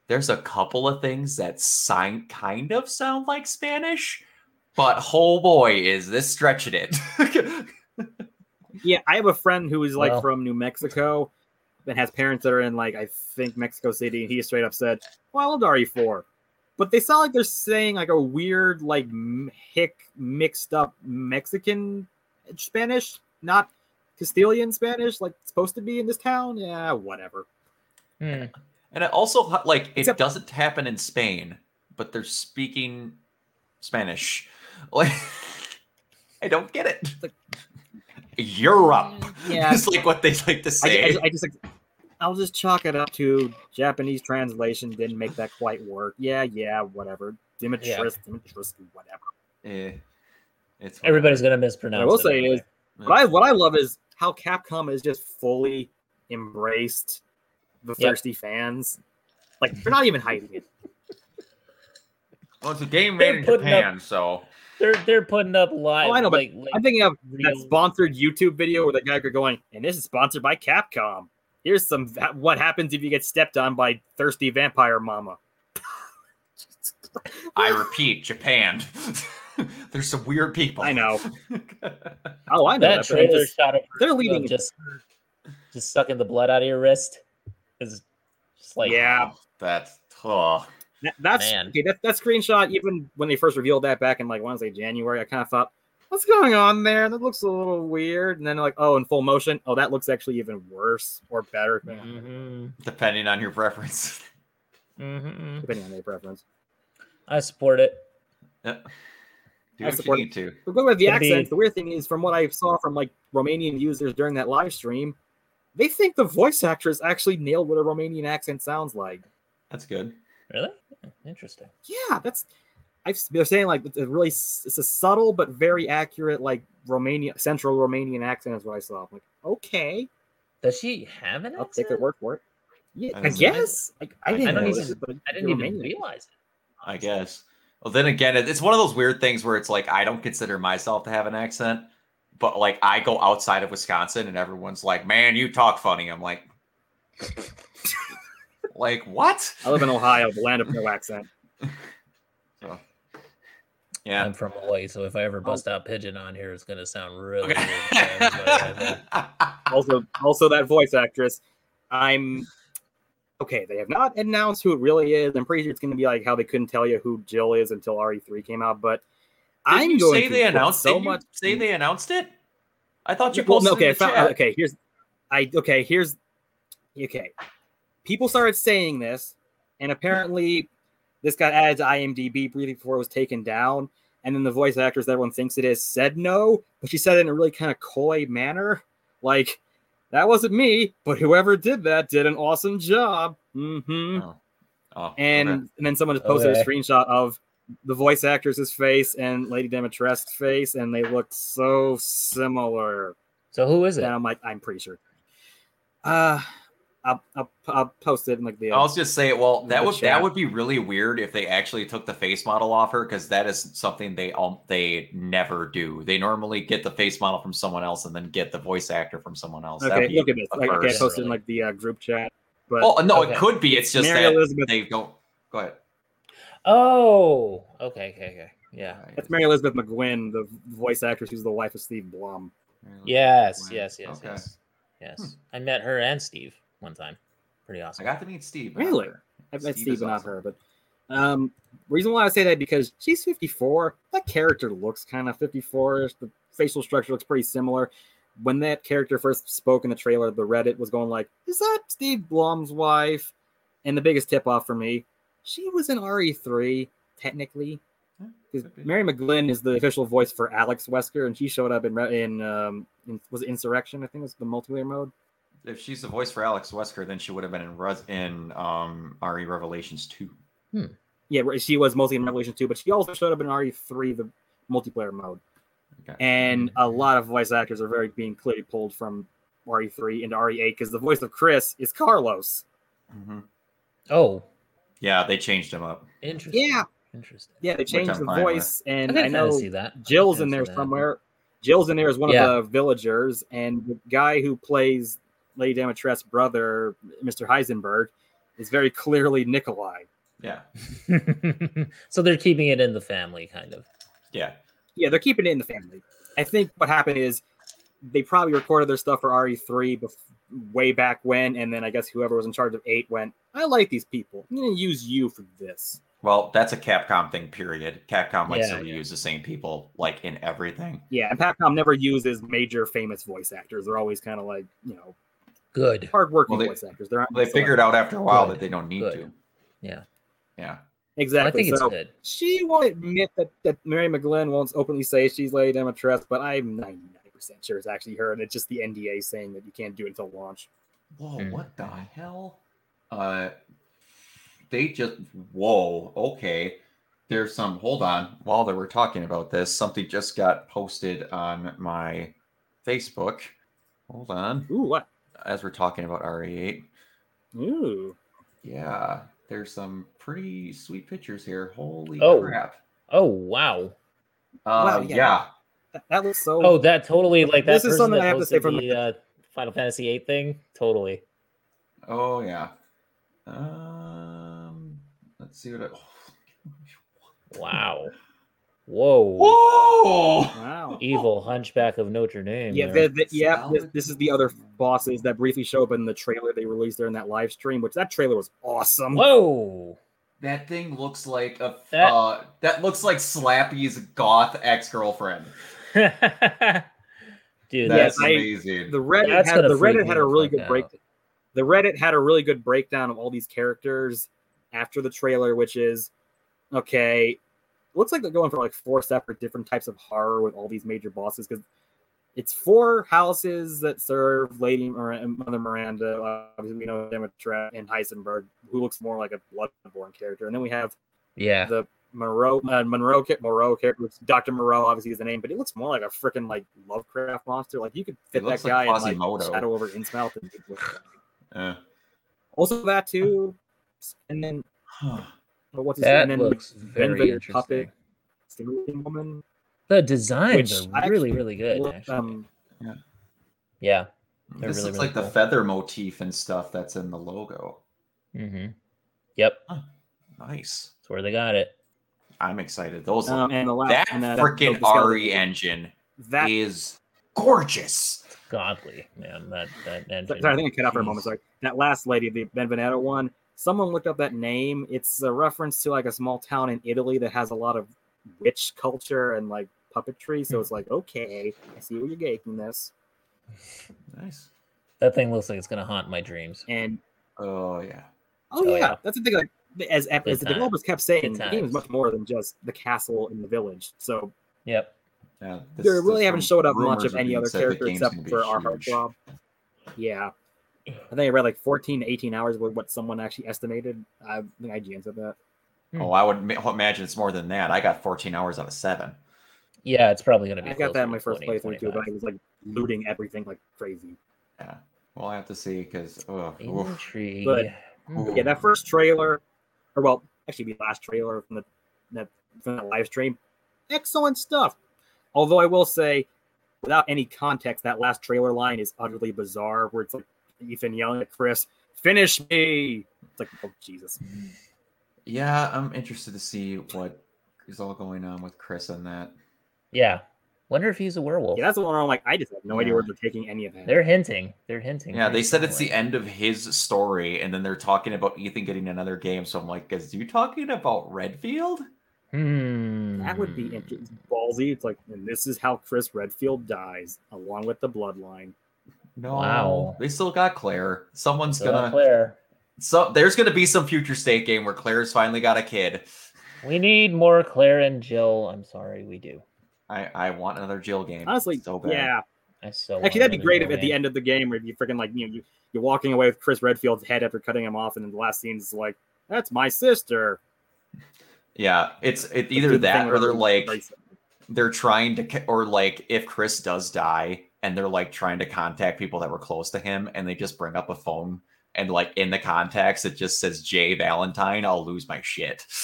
there's a couple of things that sign kind of sound like Spanish, but oh boy, is this stretching it. Yeah, I have a friend who is like Well. from New Mexico and has parents that are in like I think Mexico City, and he straight up said, "Well, I loved RE4." But they sound like they're saying like a weird, like m- hick mixed up Mexican Spanish, not Castilian Spanish, like it's supposed to be in this town. Yeah, whatever. Hmm. And it also like it Except- doesn't happen in Spain, but they're speaking Spanish. Like I don't get it. Like- Europe. Yeah. It's like what they like to say. I, I just like, I'll just chalk it up to Japanese translation didn't make that quite work. Yeah, yeah, whatever. Dimitris, Dimitris, whatever. Eh, it's Everybody's gonna mispronounce. What I will it say anyway. is, what I what I love is how Capcom is just fully embraced the Yep. thirsty fans. Like they're not even hiding it. Well, it's a game They're made in putting up- Japan, so they're they're putting up live. Oh, I know, but like, like I'm thinking of that sponsored YouTube video where the guy are going, and this is sponsored by Capcom. Here's some what happens if you get stepped on by thirsty vampire mama. I repeat, Japan. There's some weird people. I know. Oh, I know that that. trailer just- shot of they're of leading- just just sucking the blood out of your wrist is just like Yeah. That's oh. That, that's Man. okay. That that screenshot, even when they first revealed that back in like want to say January, I kind of thought, "What's going on there? That looks a little weird." And then like, oh, in full motion, oh, that looks actually even worse or better, Mhm, depending on your preference. mhm. depending on your preference. I support it. Yeah. Do I support you support need to. But going with the Gonna accents, the weird thing is, from what I saw from like Romanian users during that live stream, they think the voice actress actually nailed what a Romanian accent sounds like. That's good. Really interesting. Yeah, that's. I've they're saying like it's a really it's a subtle but very accurate like Romania Central Romanian accent is what I saw. I'm like, okay, Does she have an accent? I'll take their word for it. Yeah, I I, guess. Like, I I didn't don't know even- this, I didn't even Romanian. realize it. I guess. Well, then again, it's one of those weird things where it's like I don't consider myself to have an accent, but like I go outside of Wisconsin and everyone's like, "Man, you talk funny." I'm like, like what? I live in Ohio, the land of no accent. So, yeah. I'm from Hawaii, so if I ever bust oh. out pigeon on here, it's gonna sound really Okay. weird. to everybody, I think. also also that voice actress i'm okay they have not announced who it really is i'm pretty sure it's going to be like how they couldn't tell you who jill is until re3 came out but Didn't i'm you going say to they announced so didn't you much Say they announced it. I thought you well, posted. no, okay in I the found- chat. okay here's i okay here's okay people started saying this and apparently this got added to imdb briefly before it was taken down and then the voice actors that everyone thinks it is said no but she said it in a really kind of coy manner like that wasn't me but whoever did that did an awesome job hmm Oh. Oh, and okay. and then someone just posted a screenshot of the voice actress's face and Lady Demetresque's face, and they look so similar. So who is it? And I'm like, I'm pretty sure. Uh, I'll, I'll, I'll post it in like the. I'll just say, it. well, that would chat. that would be really weird if they actually took the face model off her because that is something they all they never do. They normally get the face model from someone else and then get the voice actor from someone else. That'd okay, be look at this. Like, okay, I first. posted in like the uh, group chat. But Oh no, Okay. it could be. It's just Mary that Elizabeth. they don't. Go ahead. Oh, okay, okay, okay. Yeah. That's Mary Elizabeth McGlynn, the voice actress who's the wife of Steve Blum. Yes, yes, yes, Okay. yes. Yes. I met her and Steve one time. Pretty awesome. I got to meet Steve. but not Really? I've met Steve Steve, is but not awesome. her. But um, reason why I say that because she's 54. That character looks kind of 54ish. The facial structure looks pretty similar. When that character first spoke in the trailer, the Reddit was going like, "Is that Steve Blum's wife?" And the biggest tip off for me, she was in RE3 technically. Because could. Mary McGlynn is the official voice for Alex Wesker, and she showed up in in, um, in was it Insurrection? I think it was the multiplayer mode. If she's the voice for Alex Wesker, then she would have been in Res- in um RE Revelations two. Yeah, she was mostly in Revelations 2, but she also showed up in RE3, the multiplayer mode. Okay. And a lot of voice actors are very being clearly pulled from RE3 into RE8 because the voice of Chris is Carlos. Mhm. Oh, Yeah, they changed him up. interesting. Yeah, Interesting. yeah, they changed the fine with. voice, I and I, know see that. Jill's I in there see that. somewhere. Jill's in there as one Yeah. of the villagers, and the guy who plays Lady Demetresque's brother, Mr. Heisenberg, is very clearly Nikolai. Yeah, so they're keeping it in the family, kind of. yeah. Yeah, they're keeping it in the family. I think what happened is they probably recorded their stuff for RE3 bef- way back when, and then I guess whoever was in charge of 8 went, I like these people. I'm going to use you for this. Well, that's a Capcom thing. Period. Capcom likes Yeah, to yeah. reuse the same people like in everything. Yeah, and Capcom never uses major famous voice actors. They're always kind of like, you know, Good. hardworking Well, they- voice actors. They're not They figured out after a while Good. that they don't need Good. to. Yeah. Yeah. Exactly. I Exactly. think it's good. she won't admit that, that Mary McGlynn won't openly say she's Lady Demetresque, but I'm 99% sure it's actually her, and it's just the NDA saying that you can't do it until launch. Whoa, Hmm. what the hell? Uh they just whoa, okay. There's some hold on. While they were talking about this, something just got posted on my Facebook. Hold on. Ooh, what? As we're talking about RE8. Ooh. Yeah, there's some pretty sweet pictures here. Holy Oh. crap. Oh wow. Uh Wow, yeah. yeah. That, that looks so. Oh, that totally like that This is person something that I have to say posted from the uh, Final Fantasy VIII thing. Totally. Oh yeah. Um let's see what it Wow. Whoa. Whoa! wow. Evil Hunchback of Notre Dame. Yeah, the, the, yeah. This, this is the other bosses that briefly show up in the trailer they released during that live stream. Which that trailer was awesome. Whoa. That thing looks like a That- uh that looks like Slappy's goth ex-girlfriend. Dude, That's I- amazing. The Reddit That's had the Reddit had a really good out. break. The Reddit had a really good breakdown of all these characters after the trailer, which is okay. Looks like they're going for like four separate different types of horror with all these major bosses because it's four houses that serve Lady Mir- Mother Miranda, obviously we know Demetra and Heisenberg, who looks more like a Bloodborne character, and then we have yeah. the Moreau uh, Monroe ca- Moreau character, Doctor Moreau obviously is the name, but it looks more like a freaking like Lovecraft monster. Like you could fit that looks like guy in like Quasimodo. Shadow over Innsmouth. And do it. Uh, also that too, and then what's his That and then looks very Venom interesting. puppet, woman. The designs are really, really good. look, actually. um, yeah. They're this really, looks really like the feather motif and stuff that's in the logo. Mm-hmm. Yep. Nice. That's where they got it. I'm excited. Those um, and the last that and that, freaking the RE engine That is gorgeous. Godly, man. That that engine. Sorry, I think I cut out for a moment. Sorry. That last lady, the Benvenuto one, someone looked up that name. It's a reference to like a small town in Italy that has a lot of witch culture and like puppetry. So it's like, okay, I see where you're taking this. Nice. That thing looks like it's gonna haunt my dreams. And Oh yeah. oh, Oh, yeah, yeah. that's the thing. Like as, as Good the time. developers kept saying, the game is much more than just the castle in the village. So Yeah. Yep. this- they really haven't showed up much of any other said character except gonna for our huge. heartthrob. Yeah. I think I read like 14 to 18 hours was what someone actually estimated. I think IGN said that. Hmm. Oh, I would imagine it's more than that. I got 14 hours out of seven. Yeah, it's probably gonna be. I got that in my first 20, playthrough too, but I was like looting everything like crazy. Yeah, we'll have to see because oh, Intrigue. But- Hmm. Yeah, that first trailer, or well, actually, the last trailer from the that from the live stream, excellent stuff. Although I will say, without any context, that last trailer line is utterly bizarre. Where it's like Ethan yelling at Chris, "Finish me!" It's like, oh Jesus. yeah, I'm interested to see what is all going on with Chris and that. Yeah. Wonder if he's a werewolf. Yeah, that's the one where I'm like, I just have no idea where they're taking any of that. They're hinting. They're hinting. Yeah, they said it's the end of his story, and then they're talking about Ethan getting another game. So I'm like, is you talking about Redfield? Hmm. That would be inter- ballsy. It's like, and this is how Chris Redfield dies, along with the bloodline. No, Wow. they still got Claire. Someone's So, gonna. Claire. So there's gonna be some future state game where Claire's finally got a kid. We need more Claire and Jill. I'm sorry, we do. I I want another Jill game. Honestly, so bad. yeah. I so Actually, that'd be great if at the end of the game, where you freaking like you know you you're walking away with Chris Redfield's head after cutting him off, and then the last scene is like, "That's my sister." Yeah, it's it, either the that or they're like embrace they're trying to or like if Chris does die and they're like trying to contact people that were close to him and they just bring up a phone and like in the contacts it just says Jay Valentine, I'll lose my shit.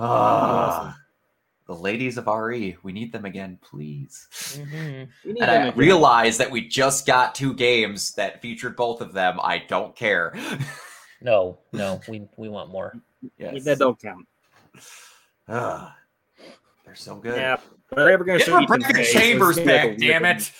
Ah, the ladies of RE, we need them again, please. Mhm. And I again. realize that we just got two games that featured both of them. I don't care. No, no, we we want more. yes. that don't count. Ah, they're so good. Yeah, but they're ever going to Get show Rebecca Chambers it's gonna be back, like damn it.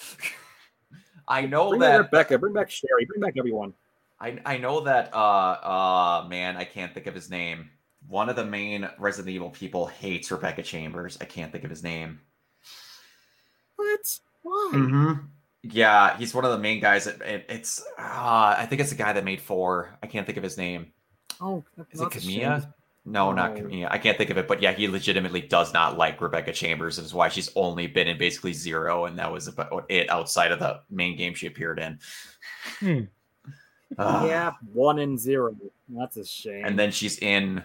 I know Bring that Rebecca. Bring back Sherry. Bring back everyone. I, I know that uh uh man, I can't think of his name. One of the main Resident Evil people hates Rebecca Chambers. I can't think of his name. What? Why? Mm-hmm. Yeah, he's one of the main guys. That, it, it's uh, I think it's the guy that made four. I can't think of his name. Oh, Is it not a Kamiya? shame. No, not No. Kamiya. I can't think of it, but yeah, he legitimately does not like Rebecca Chambers. and Is why she's only been in basically zero, and that was about it outside of the main game she appeared in. Hmm. Ah. Yeah, one and zero. That's a shame. and then she's in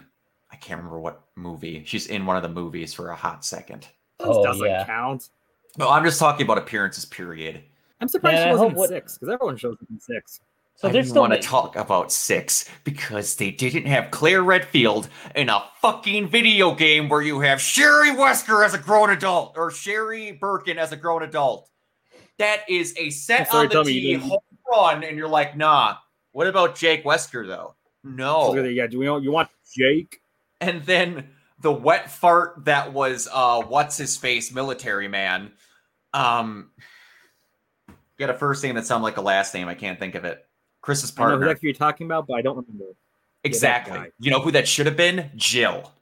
I can't remember what movie. She's in one of the movies for a hot second. This Oh, doesn't yeah. count. No, I'm just talking about appearances. Period. I'm surprised Man, I she wasn't in what- six because everyone shows up in six. So I they're didn't still want to talk about six because they didn't have Claire Redfield in a fucking video game where you have Sherry Wesker as a grown adult or Sherry Birkin as a grown adult. That is a set Sorry, on the tell me tee home run, and you're like, nah. What about Jake Wesker though? No. So, yeah, do we you want Jake? And then the wet fart that was uh what's his face military man um got a first name that sounds like a last name. I can't think of it. Chris's I know who partner. that you're talking about, but I don't remember. exactly. guy. you know who that should have been? Jill.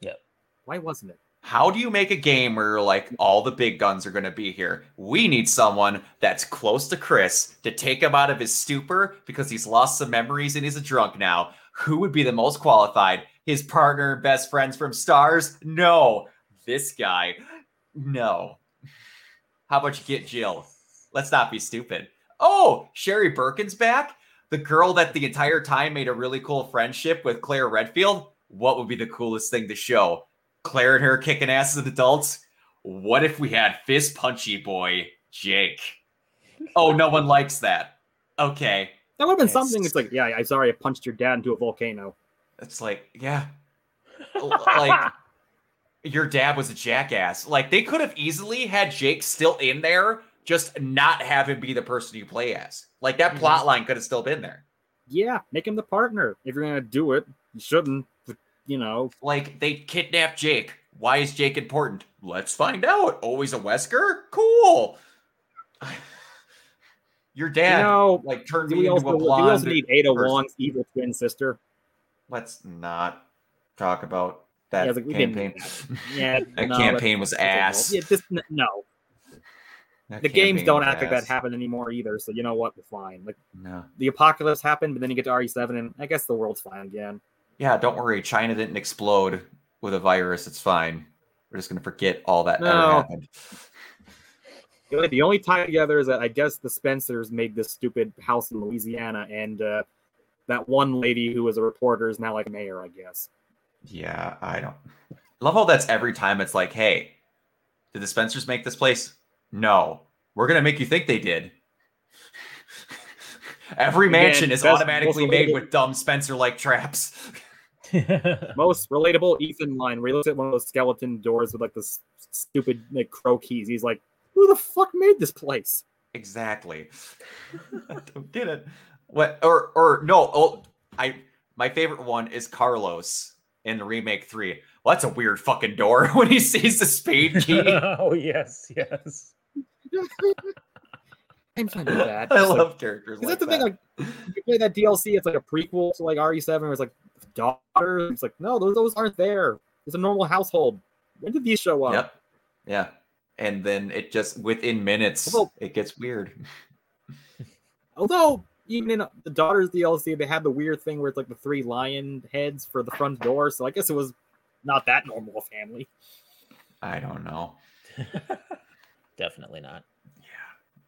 Yep. Why wasn't it? how do you make a game where you're like all the big guns are going to be here? We need someone that's close to chris to take him out of his stupor because he's lost some memories and he's a drunk now. Who would be the most qualified his partner best friends from stars no this guy no how about you get jill let's not be stupid oh sherry birkin's back the girl that the entire time made a really cool friendship with claire redfield what would be the coolest thing to show Claire and her kicking ass as adults. What if we had fist punchy boy Jake? Oh, no one likes that. Okay. That would have been Yes. something. It's like, yeah, I'm sorry, I punched your dad into a volcano. It's like, yeah. Like your dad was a jackass. Like they could have easily had Jake still in there, just not have him be the person you play as. Like that Mhm. plot line could have still been there. Yeah, make him the partner. If you're gonna do it, you shouldn't. But, you know, Like they kidnapped Jake. Why is Jake important? Let's find out. Always a Wesker? Cool. Your dad you know, like turned do me into a do we also need Ada. Wong's evil twin sister? Let's not talk about that Yeah, like, campaign. that. Yeah, That no, campaign was ass. Yeah, this, no, That the games don't act like that ass. happen anymore either. So you know what? We're fine. Like No. the apocalypse happened, but then you get to RE7, and I guess the world's fine again. Yeah, don't worry. China didn't explode with a virus. It's fine. We're just gonna forget all that ever happened. The only, the only tie together is that I guess the Spencers made this stupid house in Louisiana, and uh, that one lady who was a reporter is now like mayor, I guess. Yeah, I don't love how that's every time it's like, hey, did the Spencers make this place? No. We're gonna make you think they did. Every Again, mansion is best- automatically made with dumb Spencer like traps. Most relatable Ethan line where he looks at one of those skeleton doors with like this stupid like crow keys. He's like, "Who the fuck made this place?" Exactly. I don't get it. What or or no, oh I my favorite one is Carlos in the remake three. Well, that's a weird fucking door when he sees the spade key. oh yes, yes. I'm fine with that. I It's like- love characters Is like that the thing? that. Like, you play that DLC, it's like a prequel to like RE7, where it's like daughters. It's like, no, those those aren't there. It's a normal household. When did these show up? Yep. Yeah. And then it just within minutes Although- it gets weird. Although even in the daughters DLC, they had the weird thing where it's like the three lion heads for the front door. So I guess it was not that normal a family. I don't know. Definitely not. Yeah.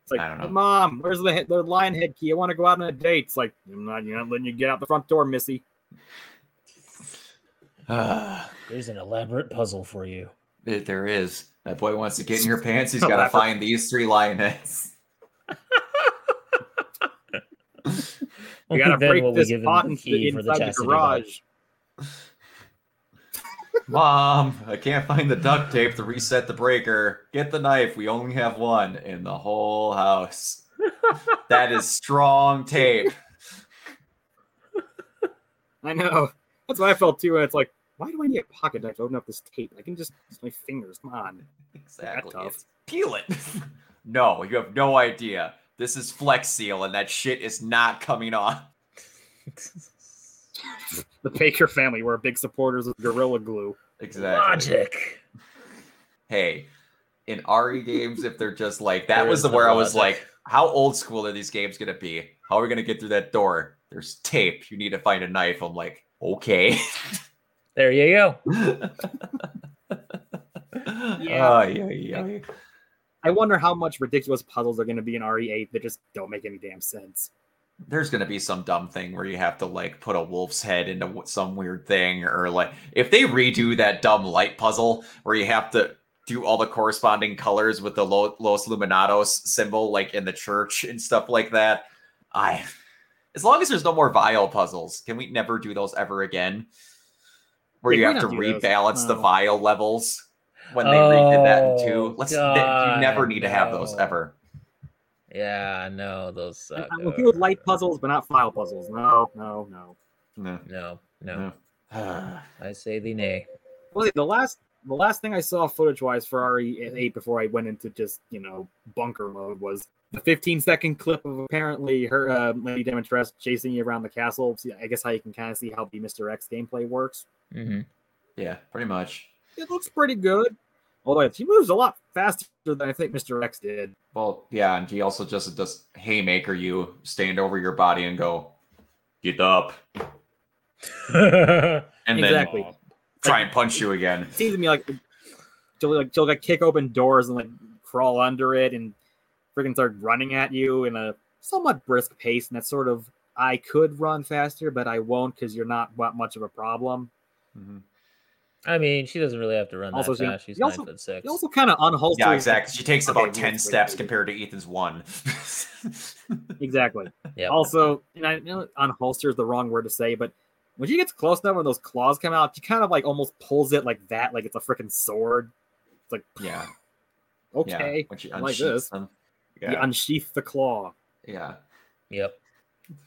It's like, I don't know. Mom, where's the head, the lion head key? I want to go out on a date. It's like, I'm not, you're not letting you get out the front door, Missy. Ah, There's an elaborate puzzle for you. it- there is. That boy wants to get in your pants. He's got to find these three lion heads. You gotta Then break will we this give him pot into key the, for the inside the garage. Mom, I can't find the duct tape to reset the breaker. Get the knife. We only have one in the whole house. that is strong tape. I know. That's what I felt too. And it's like, why do I need a pocket knife to open up this tape? I can just use my fingers. Come on. Exactly. peel it. no, you have no idea. This is Flex Seal, and that shit is not coming off. The Baker family were big supporters of Gorilla Glue. Exactly. Logic. Hey, in RE games, if they're just like that There was the no where I was like, how old school are these games gonna be? How are we gonna get through that door? There's tape. You need to find a knife. I'm like, okay. There you go. yeah. yeah, yeah. I wonder how much ridiculous puzzles are going to be in RE8 that just don't make any damn sense. There's gonna be some dumb thing where you have to like put a wolf's head into some weird thing, or like if they redo that dumb light puzzle where you have to do all the corresponding colors with the Los Luminados symbol, like in the church and stuff like that. I, as long as there's no more vial puzzles, can we never do those ever again? Where you have to not do those. rebalance the vial levels when they redid that in two. Oh, Let's th- you never God, need to have those ever. Yeah, no, those suck. I'm okay with light puzzles, but not file puzzles. No, no, no. No. No, no. no. I say the nay. Well, the last the last thing I saw footage wise for RE8 before I went into just you know bunker mode was the 15 second clip of apparently her uh, Lady Dimitrescu chasing you around the castle. See, I guess how you can kind of see how the Mr. X gameplay works. hmm yeah, pretty much. It looks pretty good. Although she moves a lot faster than I think Mr. X did. Well, yeah, and he also just does haymaker you, stand over your body and go, get up, and Exactly. then try and punch you again. It seems to me like she'll like she'll like kick open doors and like crawl under it and freaking start running at you in a somewhat brisk pace. And that's sort of I could run faster, but I won't because you're not that much of a problem. Mhm. I mean, she doesn't really have to run Also, that she- fast. She's she also- nine foot six. He also kind of unholsters. Yeah, exactly. She takes about wait, ten steps wait. compared to Ethan's one. Exactly. yeah. Also, and I know unholster is the wrong word to say, but when she gets close enough when those claws come out, she kind of like almost pulls it like that, like it's a freaking sword. It's like yeah, okay, yeah. When she I like this. them. you Yeah, unsheath the claw. yeah. Yep.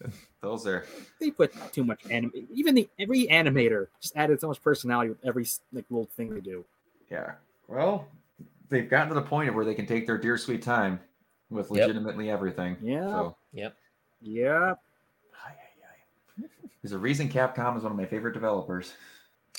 Those are they put too much anim. Even the every animator just added so much personality with every like little thing they do. yeah. Well, they've gotten to the point of where they can take their dear sweet time with Yep. legitimately everything. Yeah. So, Yep. Yeah, Ay, ay, ay. There's a reason Capcom is one of my favorite developers.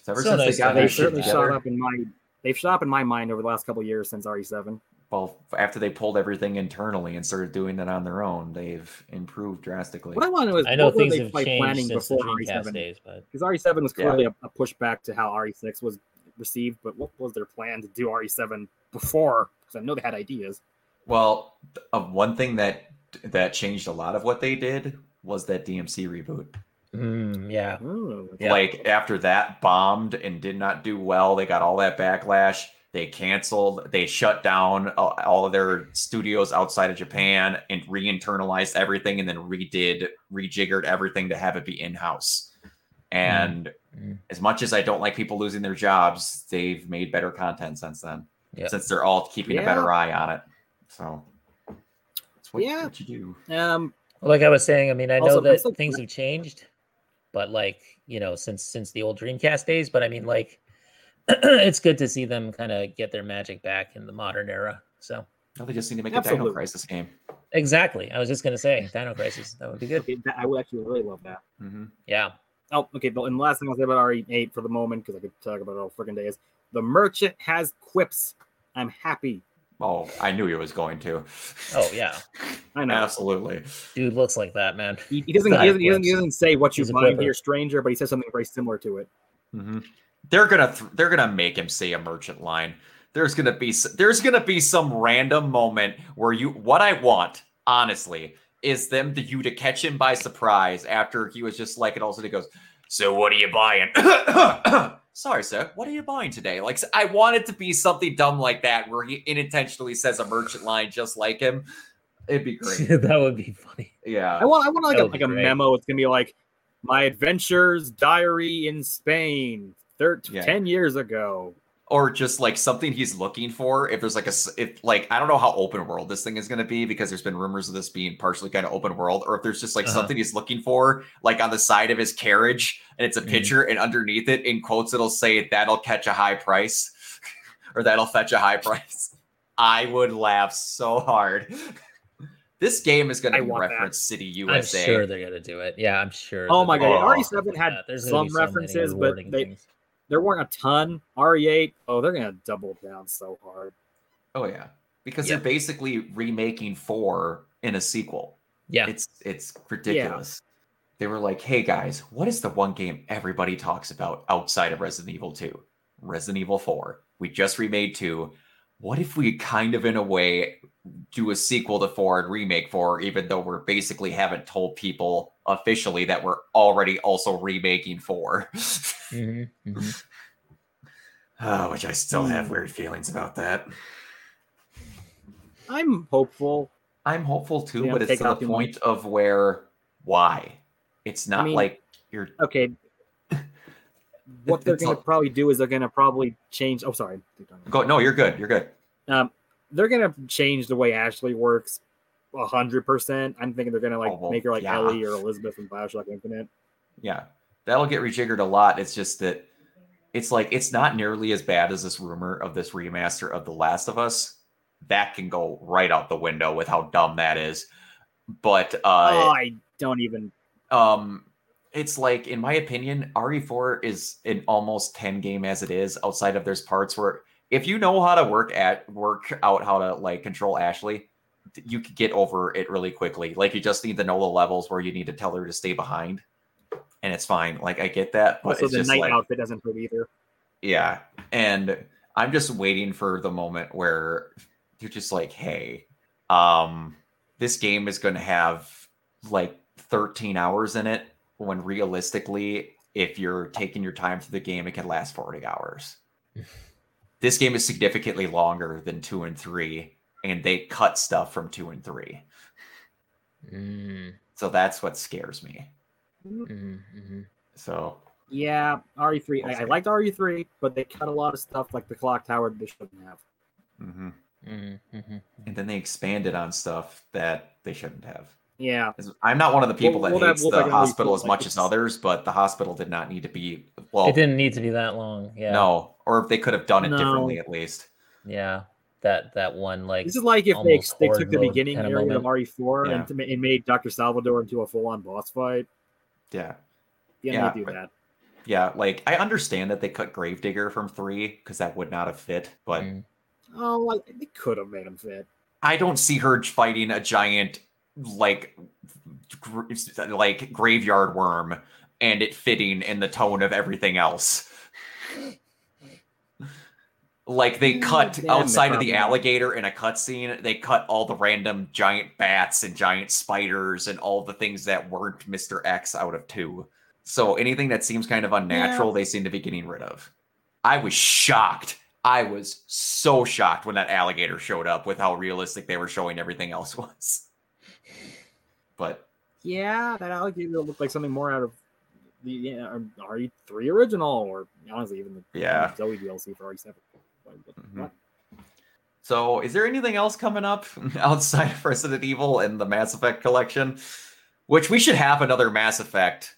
So ever So since nice they to got have they that shit shit certainly together, shot up in my. They've shot up in my mind over the last couple of years since RE7. Well, after they pulled everything internally and started doing it on their own, they've improved drastically. What I want to know is I know what were things they have like changed planning since the before RE7? days, but Because RE7 was Yeah. clearly a, a pushback to how RE6 was received, but what was their plan to do RE7 before? Because I know they had ideas. Well, uh, one thing that that changed a lot of what they did was that DMC reboot. Mm, yeah. Ooh, Yeah. Like after that bombed and did not do well, they got all that backlash. They canceled, they shut down uh, all of their studios outside of Japan and re-internalized everything and then redid, rejiggered everything to have it be in-house. And Mm. as much as I don't like people losing their jobs, they've made better content since then. Yep. Since they're all keeping a better eye on it. So that's what, Yeah. what you do. Um, Like I was saying, I mean, I know that like- things have changed, but like you know, since since the old Dreamcast days. But I mean, like, it's good to see them kind of get their magic back in the modern era. So No, they just need to make a Dino Crisis game. exactly, I was just gonna say Dino Crisis. That would be good. okay, that, I would actually really love that. hmm Yeah. Oh, okay. But and the last thing I'll say about RE8 for the moment, because I could talk about it all freaking day, is the merchant has quips. I'm happy. Oh, I knew he was going to. Oh yeah. I know. Absolutely. Dude looks like that, man. He, he doesn't, he doesn't, he doesn't. He doesn't say what you He's a mind quipper. here, stranger, but he says something very similar to it. hmm They're gonna th- they're gonna make him say a merchant line. There's gonna be there's gonna be some random moment where you what I want honestly is them to you to catch him by surprise after he was just like and also he goes. So what are you buying? Sorry, sir. What are you buying today? Like I want it to be something dumb like that where he unintentionally says a merchant line just like him. It'd be great. that would be funny. Yeah. I want. I want like a, like a memo. It's gonna be like my adventures diary in Spain, thir- Yeah. ten years ago. or just like something he's looking for if there's like a, if like i don't know how open world this thing is going to be because there's been rumors of this being partially kind of open world or if there's just like Uh-huh. something he's looking for like on the side of his carriage and it's a Mhm. picture and underneath it in quotes it'll say that'll catch a high price or that'll fetch a high price i would laugh so hard this game is going to reference want that. referenced city I'm sure they're gonna do it. Yeah, I'm sure. Oh my god, Oh. gonna RE7 had that. There's some be so many references, but they things. There weren't a ton. RE8, oh, they're gonna double down so hard. oh yeah because Yeah. they're basically remaking four in a sequel Yeah. It's it's ridiculous. They were like, "Hey guys, what is the one game everybody talks about outside of Resident Evil 2? Resident Evil 4. We just remade 2. What if we kind of in a way do a sequel to 4 and remake 4 even though we're basically haven't told people officially that we're already also remaking 4?" Mhm, mhm. oh, which I still have Hmm. weird feelings about that. I'm hopeful. I'm hopeful too, Yeah, but it's take to the out the money. point of where why? It's not mean- like you're Okay. What they're gonna probably do is they're gonna probably change. Oh, sorry. Go. No, you're good. You're good. Um, they're gonna change the way Ashley works. a hundred percent. I'm thinking they're gonna like Oh, well, make her like yeah. Ellie or Elizabeth from Bioshock Infinite. Yeah, that'll get rejiggered a lot. It's just that it's like it's not nearly as bad as this rumor of this remaster of The Last of Us. That can go right out the window with how dumb that is. But oh, uh, I don't even. um, it's like in my opinion, RE4 is an almost 10 game as it is. Outside of there's parts where if you know how to work at work out how to like control Ashley, you could get over it really quickly. Like you just need to know the levels where you need to tell her to stay behind, and it's fine. Like I get that, but Also, the night like outfit doesn't hurt either. yeah. And I'm just waiting for the moment where you're just like, hey, um, this game is going to have like 13 hours in it when realistically, if you're taking your time through the game, it can last 40 hours. this game is significantly longer than two and three, and they cut stuff from two and three. Mm, So that's what scares me. mhm, mhm. So Yeah, RE3. I, I liked RE3, but they cut a lot of stuff like the clock tower they shouldn't have. mhm. Mhm, mhm. and then they expanded on stuff that they shouldn't have. Yeah, I'm not one of the people Well, that well, that- hates well, the hospital as feel much like as others, but the hospital did not need to be well. It didn't need to be that long. Yeah. No, or if they could have done it No. differently at least. Yeah. That that one like this is like if they, they took the beginning kinda area of moment. RE4 Yeah. and to, ma- it made Dr. Salvador into a full on boss fight. Yeah, Yeah, Yeah, do but- that. yeah. Like I understand that they cut Gravedigger from three because that would not have fit, but Mm. Oh, like, they could have made him fit. I don't see her fighting a giant like gr- like graveyard worm and it fitting in the tone of everything else. Like they cut Yeah, outside of the alligator in a cutscene, they cut all the random giant bats and giant spiders and all the things that weren't Mr. X out of two. So anything that seems kind of unnatural, they seem to be getting rid of. I was shocked. I was so shocked when that alligator showed up with how realistic they were showing everything else was. But Yeah, that alligator looked like something more out of the yeah, RE3 original, or honestly, even the Yeah. Zoe DLC for RE7. Mhm. So, is there anything else coming up outside of Resident Evil and the Mass Effect collection? Which we should have another Mass Effect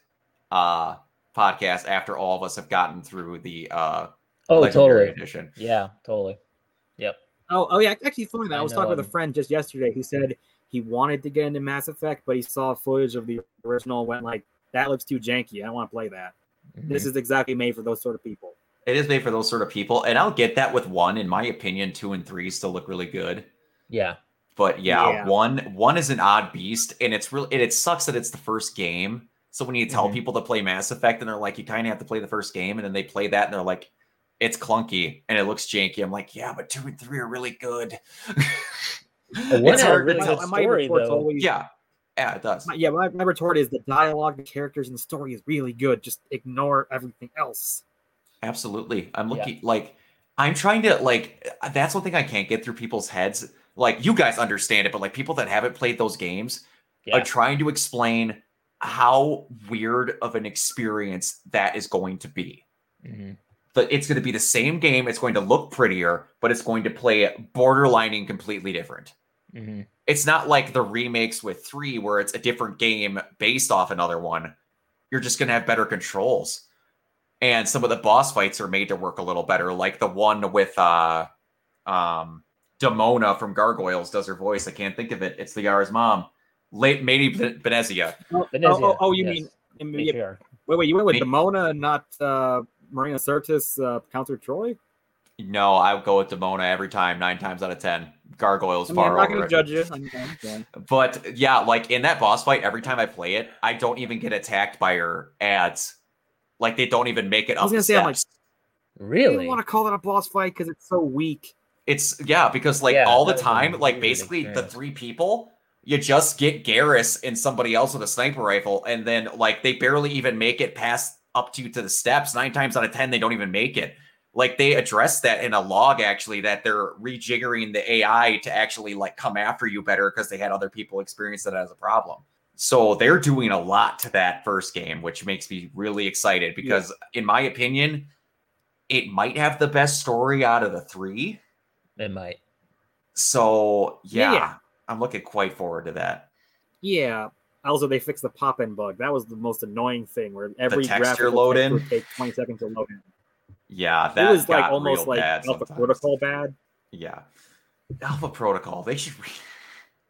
uh podcast after all of us have gotten through the uh Oh, Legendary totally. edition. Yeah, totally. Yep. Oh, oh yeah. Actually, funny that I I was know, talking with a um, friend just yesterday who said he wanted to get into Mass Effect, but he saw footage of the original, and went like, "That looks too janky. I don't want to play that." This Mm-hmm. is exactly made for those sort of people. It is made for those sort of people, and I'll get that with one. In my opinion, two and three still look really good. Yeah. But yeah, Yeah. one one is an odd beast, and it's really it, it sucks that it's the first game. So when you tell Mhm. people to play Mass Effect, and they're like, you kind of have to play the first game, and then they play that, and they're like, it's clunky and it looks janky. I'm like, yeah, but two and three are really good. But one It's a hard to- good My- my story, retort's though. always- yeah, yeah, it does. My, yeah, my, my retort is the dialogue, the characters, and the story is really good. Just ignore everything else. Absolutely. I'm Yeah. looking like I'm trying to like that's one thing I can't get through people's heads. Like you guys understand it, but like people that haven't played those games Yeah. are trying to explain how weird of an experience that is going to be. Mhm. That it's going to be the same game, it's going to look prettier, but it's going to play borderlining completely different. Mhm. It's not like the remakes with 3 where it's a different game based off another one. You're just going to have better controls. And some of the boss fights are made to work a little better, like the one with uh um Demona from Gargoyles does her voice. I can't think of it. It's the Liara's mom. Late Lady Ben- Benezia. Oh, Benezia, oh, oh, you yes. mean wait, wait, you went with Me- Demona, not uh, Marina Sirtis, uh, Counselor Troi? No, I would go with Demona every time, nine times out of ten. Gargoyles I mean, I'm not over. going to judge you. I'm, I'm. But yeah, like in that boss fight, every time I play it, I don't even get attacked by her ads. Like they don't even make it I up was gonna say, I'm like, steps. I Really? don't want to call that a boss fight because it's so weak. It's yeah, because like Yeah, all the that was a time, like basically the three people, you just get Garrus and somebody else with a sniper rifle, and then like they barely even make it past up to you to the steps. Nine times out of ten, they don't even make it. Like they address that in a log actually that they're rejiggering the AI to actually like come after you better because they had other people experience that as a problem. So they're doing a lot to that first game, which makes me really excited because, in my opinion, it might have the best story out of the three. It might. So yeah, Yeah. I'm looking quite forward to that. Yeah. Also, they fixed the pop-in bug. That was the most annoying thing, where every texture graphical load in would take 20 seconds to load in. Yeah, that it was like almost like Alpha sometimes. Protocol bad. Yeah, Alpha Protocol. They should. Re-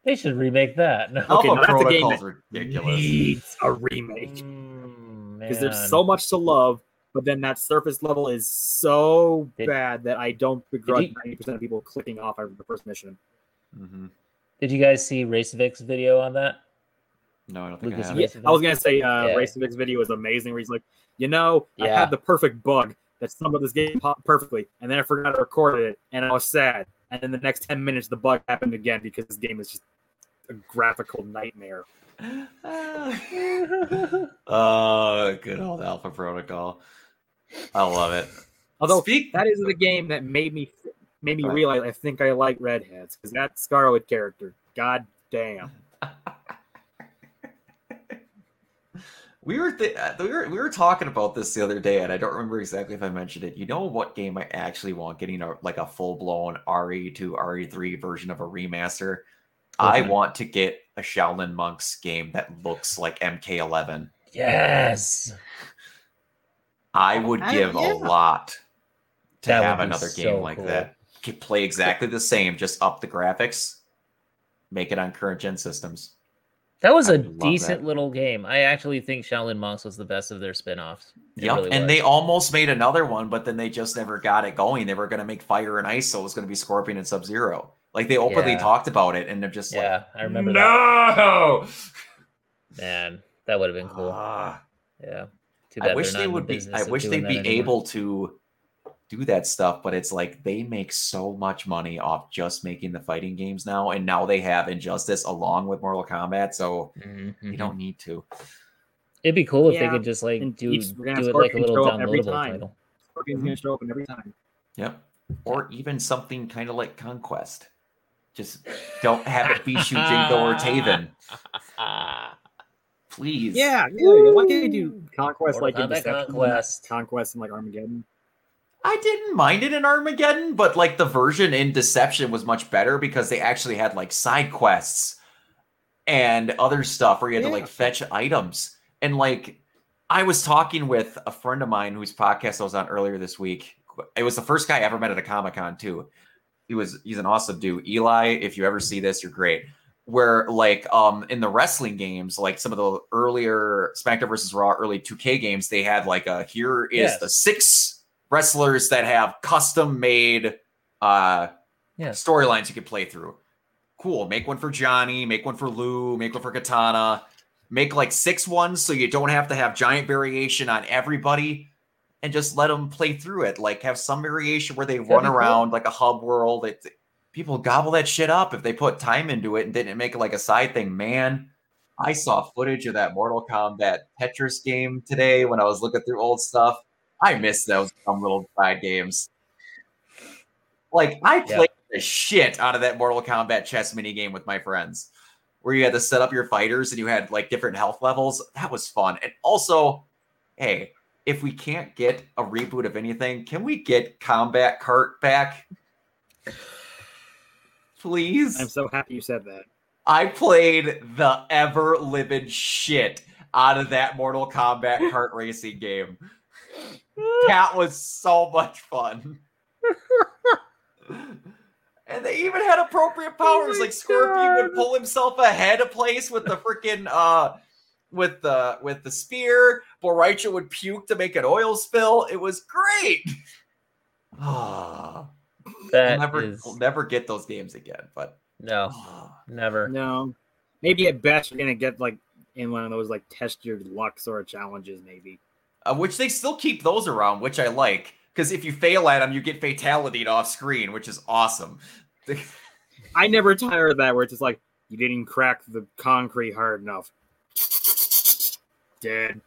They should remake that. No. Okay, Alpha now that's a ridiculous. Needs a remake Mm, because there's so much to love, but then that surface level is so Did- bad that I don't begrudge ninety percent of people clicking off after the first mission. hmm Did you guys see Raycevick's video on that? No, I don't think Lucas, I have. Yeah, I was gonna say uh, Yeah. Raycevick's video is amazing. Where he's like, you know, I had the perfect bug that summed up this game po- perfectly, and then I forgot to record it, and I was sad. And then the next ten minutes, the bug happened again because this game is just a graphical nightmare. Oh, good old Alpha Protocol. I love it. Although Speak. that is the game that made me made me realize I think I like redheads because that Scarlet character, god damn. We were th- uh, we were we were talking about this the other day, and I don't remember exactly if I mentioned it. You know what game I actually want? Getting a like a full blown RE to RE3 version of a remaster. I want to get a Shaolin Monks game that looks like MK11. yes. I would I- give yeah. a lot to That have be another so game like cool. that. Could play exactly the same, just up the graphics, make it on current gen systems. That was I a decent that. little game. I actually think Shaolin Monks was the best of their spin-offs. It Yep, really and was. they almost made another one, but then they just never got it going. They were going to make Fire and Ice, so it was going to be Scorpion and Sub Zero. Like they openly Yeah. talked about it, and they're just Yeah, I like, remember that. no. Man, that would have been cool. Ah. Yeah. I wish they would be. I wish they'd be anymore. able to do that stuff, but it's like they make so much money off just making the fighting games now, and now they have Injustice along with Mortal Kombat, so Mhm. you don't need to. It'd be cool if they could just like and do each- gonna have do it like a Scorpion little show every downloadable time. title. Scorpion's gonna show up in every time. Yep. Or even something kind of like Conquest. Just don't have it be Shujinko or Taven. Please. Yeah, yeah. Why can't you do conquest Mortal like in Kombat Deception, Conquest. conquest and like Armageddon? I didn't mind it in Armageddon, but like the version in Deception was much better because they actually had like side quests and other stuff where you had to like fetch items. And like I was talking with a friend of mine whose podcast I was on earlier this week. It was the first guy I ever met at a Comic Con too. He was he's an awesome dude. Eli, if you ever see this, you're great. Where like um in the wrestling games, like some of the earlier SmackDown versus Raw early 2K games, they had like a here is Yes. the six wrestlers that have custom made uh Yeah. storylines you can play through. Cool. Make one for Johnny, make one for Lou, make one for Kitana, make like six ones so you don't have to have giant variation on everybody and just let them play through it. Like have some variation where they That'd run be cool. around like a hub world. It, people gobble that shit up if they put time into it and didn't make it like a side thing. Man, I saw footage of that Mortal Kombat Tetris game today when I was looking through old stuff. I miss those dumb little side games. Like I Yeah. played the shit out of that Mortal Kombat chess mini game with my friends, where you had to set up your fighters and you had like different health levels. That was fun. And also, hey, if we can't get a reboot of anything, can we get Kombat Kart back? Please. I'm so happy you said that. I played the ever living shit out of that Mortal Kombat kart racing game. That was so much fun. and they even had appropriate powers. my like Scorpion would pull himself ahead of place with the freaking uh with the with the spear. Bo' Rai Cho would puke to make an oil spill. It was great. Ah, we'll That never is- we'll never get those games again, but no, never. No, maybe at best you're gonna get like in one of those like test your luck sort of challenges. Maybe. Uh, which they still keep those around, which I like. Because if you fail at them, you get fatality off screen, which is awesome. I never tire of that where it's just like you didn't crack the concrete hard enough. Dead.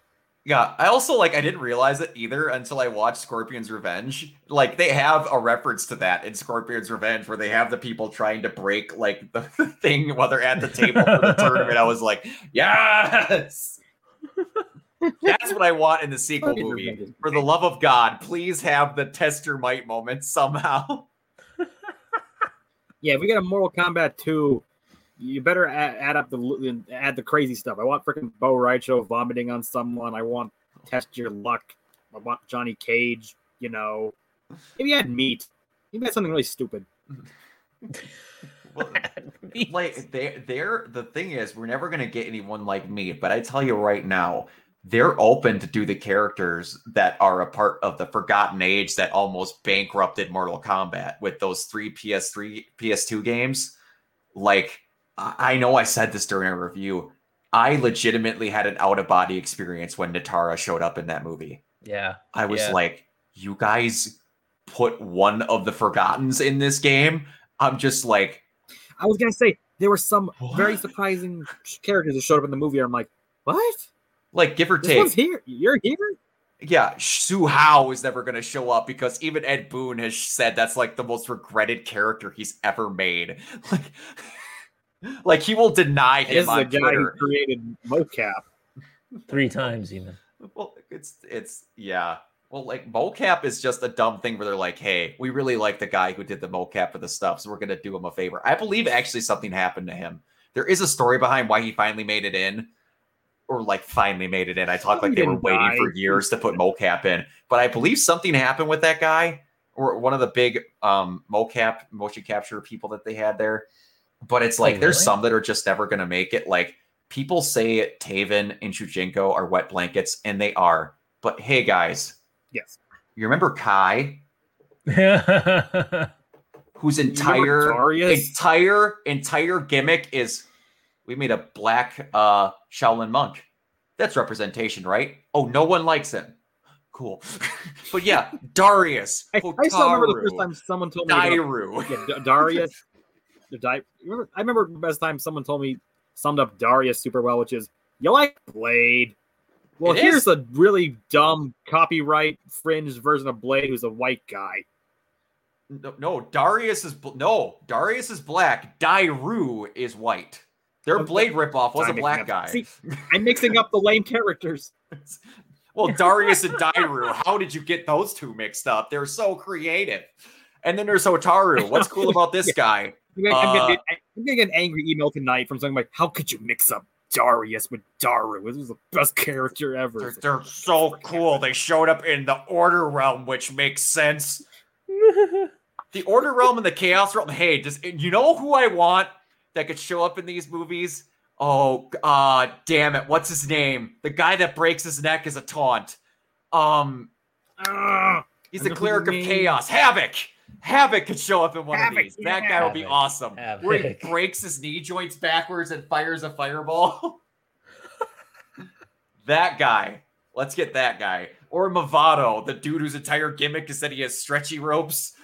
yeah, I also like. I didn't realize it either until I watched Scorpion's Revenge. Like they have a reference to that in Scorpion's Revenge, where they have the people trying to break like the thing while they're at the table for the tournament. I was like, yes. That's what I want in the sequel movie. For the love of God, please have the test your might moment somehow. Yeah, if we get a Mortal Kombat 2, you better add, add up the add the crazy stuff. I want freaking Bo' Rai Cho vomiting on someone. I want test your luck. I want Johnny Cage. You know, maybe add meat. Maybe add something really stupid. Well, like they they're the thing is we're never gonna get anyone like me but i tell you right now they're open to do the characters that are a part of the forgotten age that almost bankrupted mortal kombat with those three ps3 ps2 games like i I know i said this during a review i legitimately had an out-of-body experience when Nitara showed up in that movie Yeah, i was Yeah. like you guys put one of the forgottens in this game i'm just like I was gonna say there were some very surprising characters that showed up in the movie. I'm like, what? Like give or This take one's here. You're here. yeah, Hsu Hao is never going to show up because even Ed Boon has said that's like the most regretted character he's ever made. Like, like he will deny This him is the on guy who created Mokap. three times even. Well, it's it's yeah. Well, like Mokap is just a dumb thing where they're like, "Hey, we really like the guy who did the mocap for the stuff, so we're going to do him a favor." I believe actually something happened to him. There is a story behind why he finally made it in, or like finally made it in. I talked like they were waiting die. for years to put Mokap in, but I believe something happened with that guy or one of the big um mocap motion capture people that they had there. But it's like there's really? some that are just never going to make it. Like people say Taven and Shujinko are wet blankets, and they are. But hey, guys, Yes. you remember Kai, whose entire entire entire gimmick is we made a black uh Shaolin monk. That's representation, right? Oh, no one likes him. cool. but yeah, Darius. I, I still remember the first time someone told me. about- Dairu. Yeah, Darius. Di- remember, I remember the best time someone told me summed up Darius super well, which is you like Blade. Well, It here's is. a really dumb copyright fringe version of Blade who's a white guy. No, no, Darius is no, Darius is black. Dairu is white. Their. Blade ripoff was a black guy. See, I'm mixing up the lame characters. well, Darius and Dairu, how did you get those two mixed up? They're so creative. And then there's Otaru. What's cool about this guy? I'm gonna, Uh, get, I'm gonna get an angry email tonight from someone like, "How could you mix up Darius with Dairu? This was the best character ever." They're, they're so cool. They showed up in the Order Realm, which makes sense. The Order Realm and the Chaos Realm. Hey, just you know who I want that could show up in these movies? Oh, uh, damn it! What's his name? The guy that breaks his neck is a taunt. Um, he's I the cleric of chaos. Havoc. Havoc could show up in one Havoc, of these. That guy would be Havoc. awesome. Where he breaks his knee joints backwards and fires a fireball. that guy. Let's get that guy. Or Mavado, the dude whose entire gimmick is that he has stretchy ropes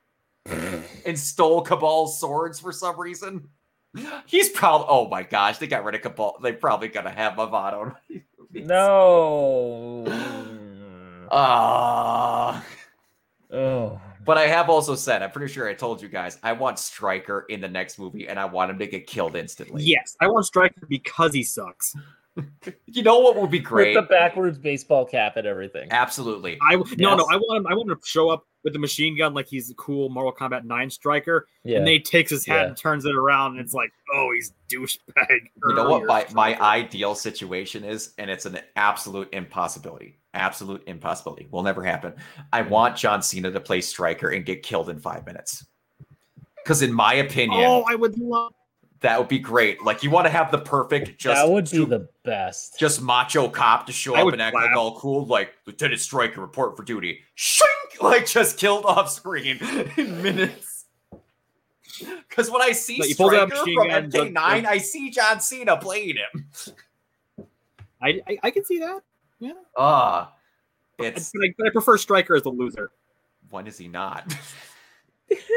and stole Kabal's swords for some reason. He's probably. Oh my gosh, they got rid of Kabal. They probably gonna have Mavado. in these movies. no. Ah. oh. But I have also said, I'm pretty sure I told you guys, I want Stryker in the next movie, and I want him to get killed instantly. Yes, I want Stryker because he sucks. You know what would be great? With the backwards baseball cap and everything. Absolutely. I no no I want him I want him to show up with the machine gun like he's a cool Mortal Kombat 9 Stryker Yeah. and then he takes his hat Yeah. and turns it around and it's like oh he's douchebag. You know what my, my ideal situation is, and it's an absolute impossibility. Absolute impossibility. Will never happen. I want John Cena to play Stryker and get killed in five minutes. Because in my opinion, Oh, I would love that would be great. Like you want to have the perfect just that would be su- the best. just macho cop to show I up and act like all cool, like Lieutenant Stryker report for duty. Shink! Like just killed off screen in minutes. Because when I see Like, you pull out Stryker machine from MK9, just- I see John Cena playing him. I, I I can see that. Yeah. Ah, But it's I, but I prefer Stryker as a loser. when is he not?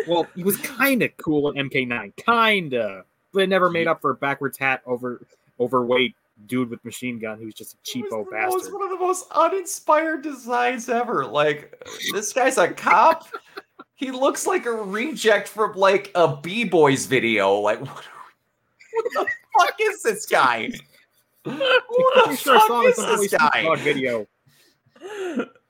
Well, he was kind of cool in MK9, kinda, but it never made up for a backwards hat over overweight dude with machine gun who's just a It was cheapo bastard. most- one of the most uninspired designs ever. Like this guy's a cop. he looks like a reject from like a B Boys video. Like what, what the fuck is this guy? Who the Pretty sure I fuck is this guy? Video.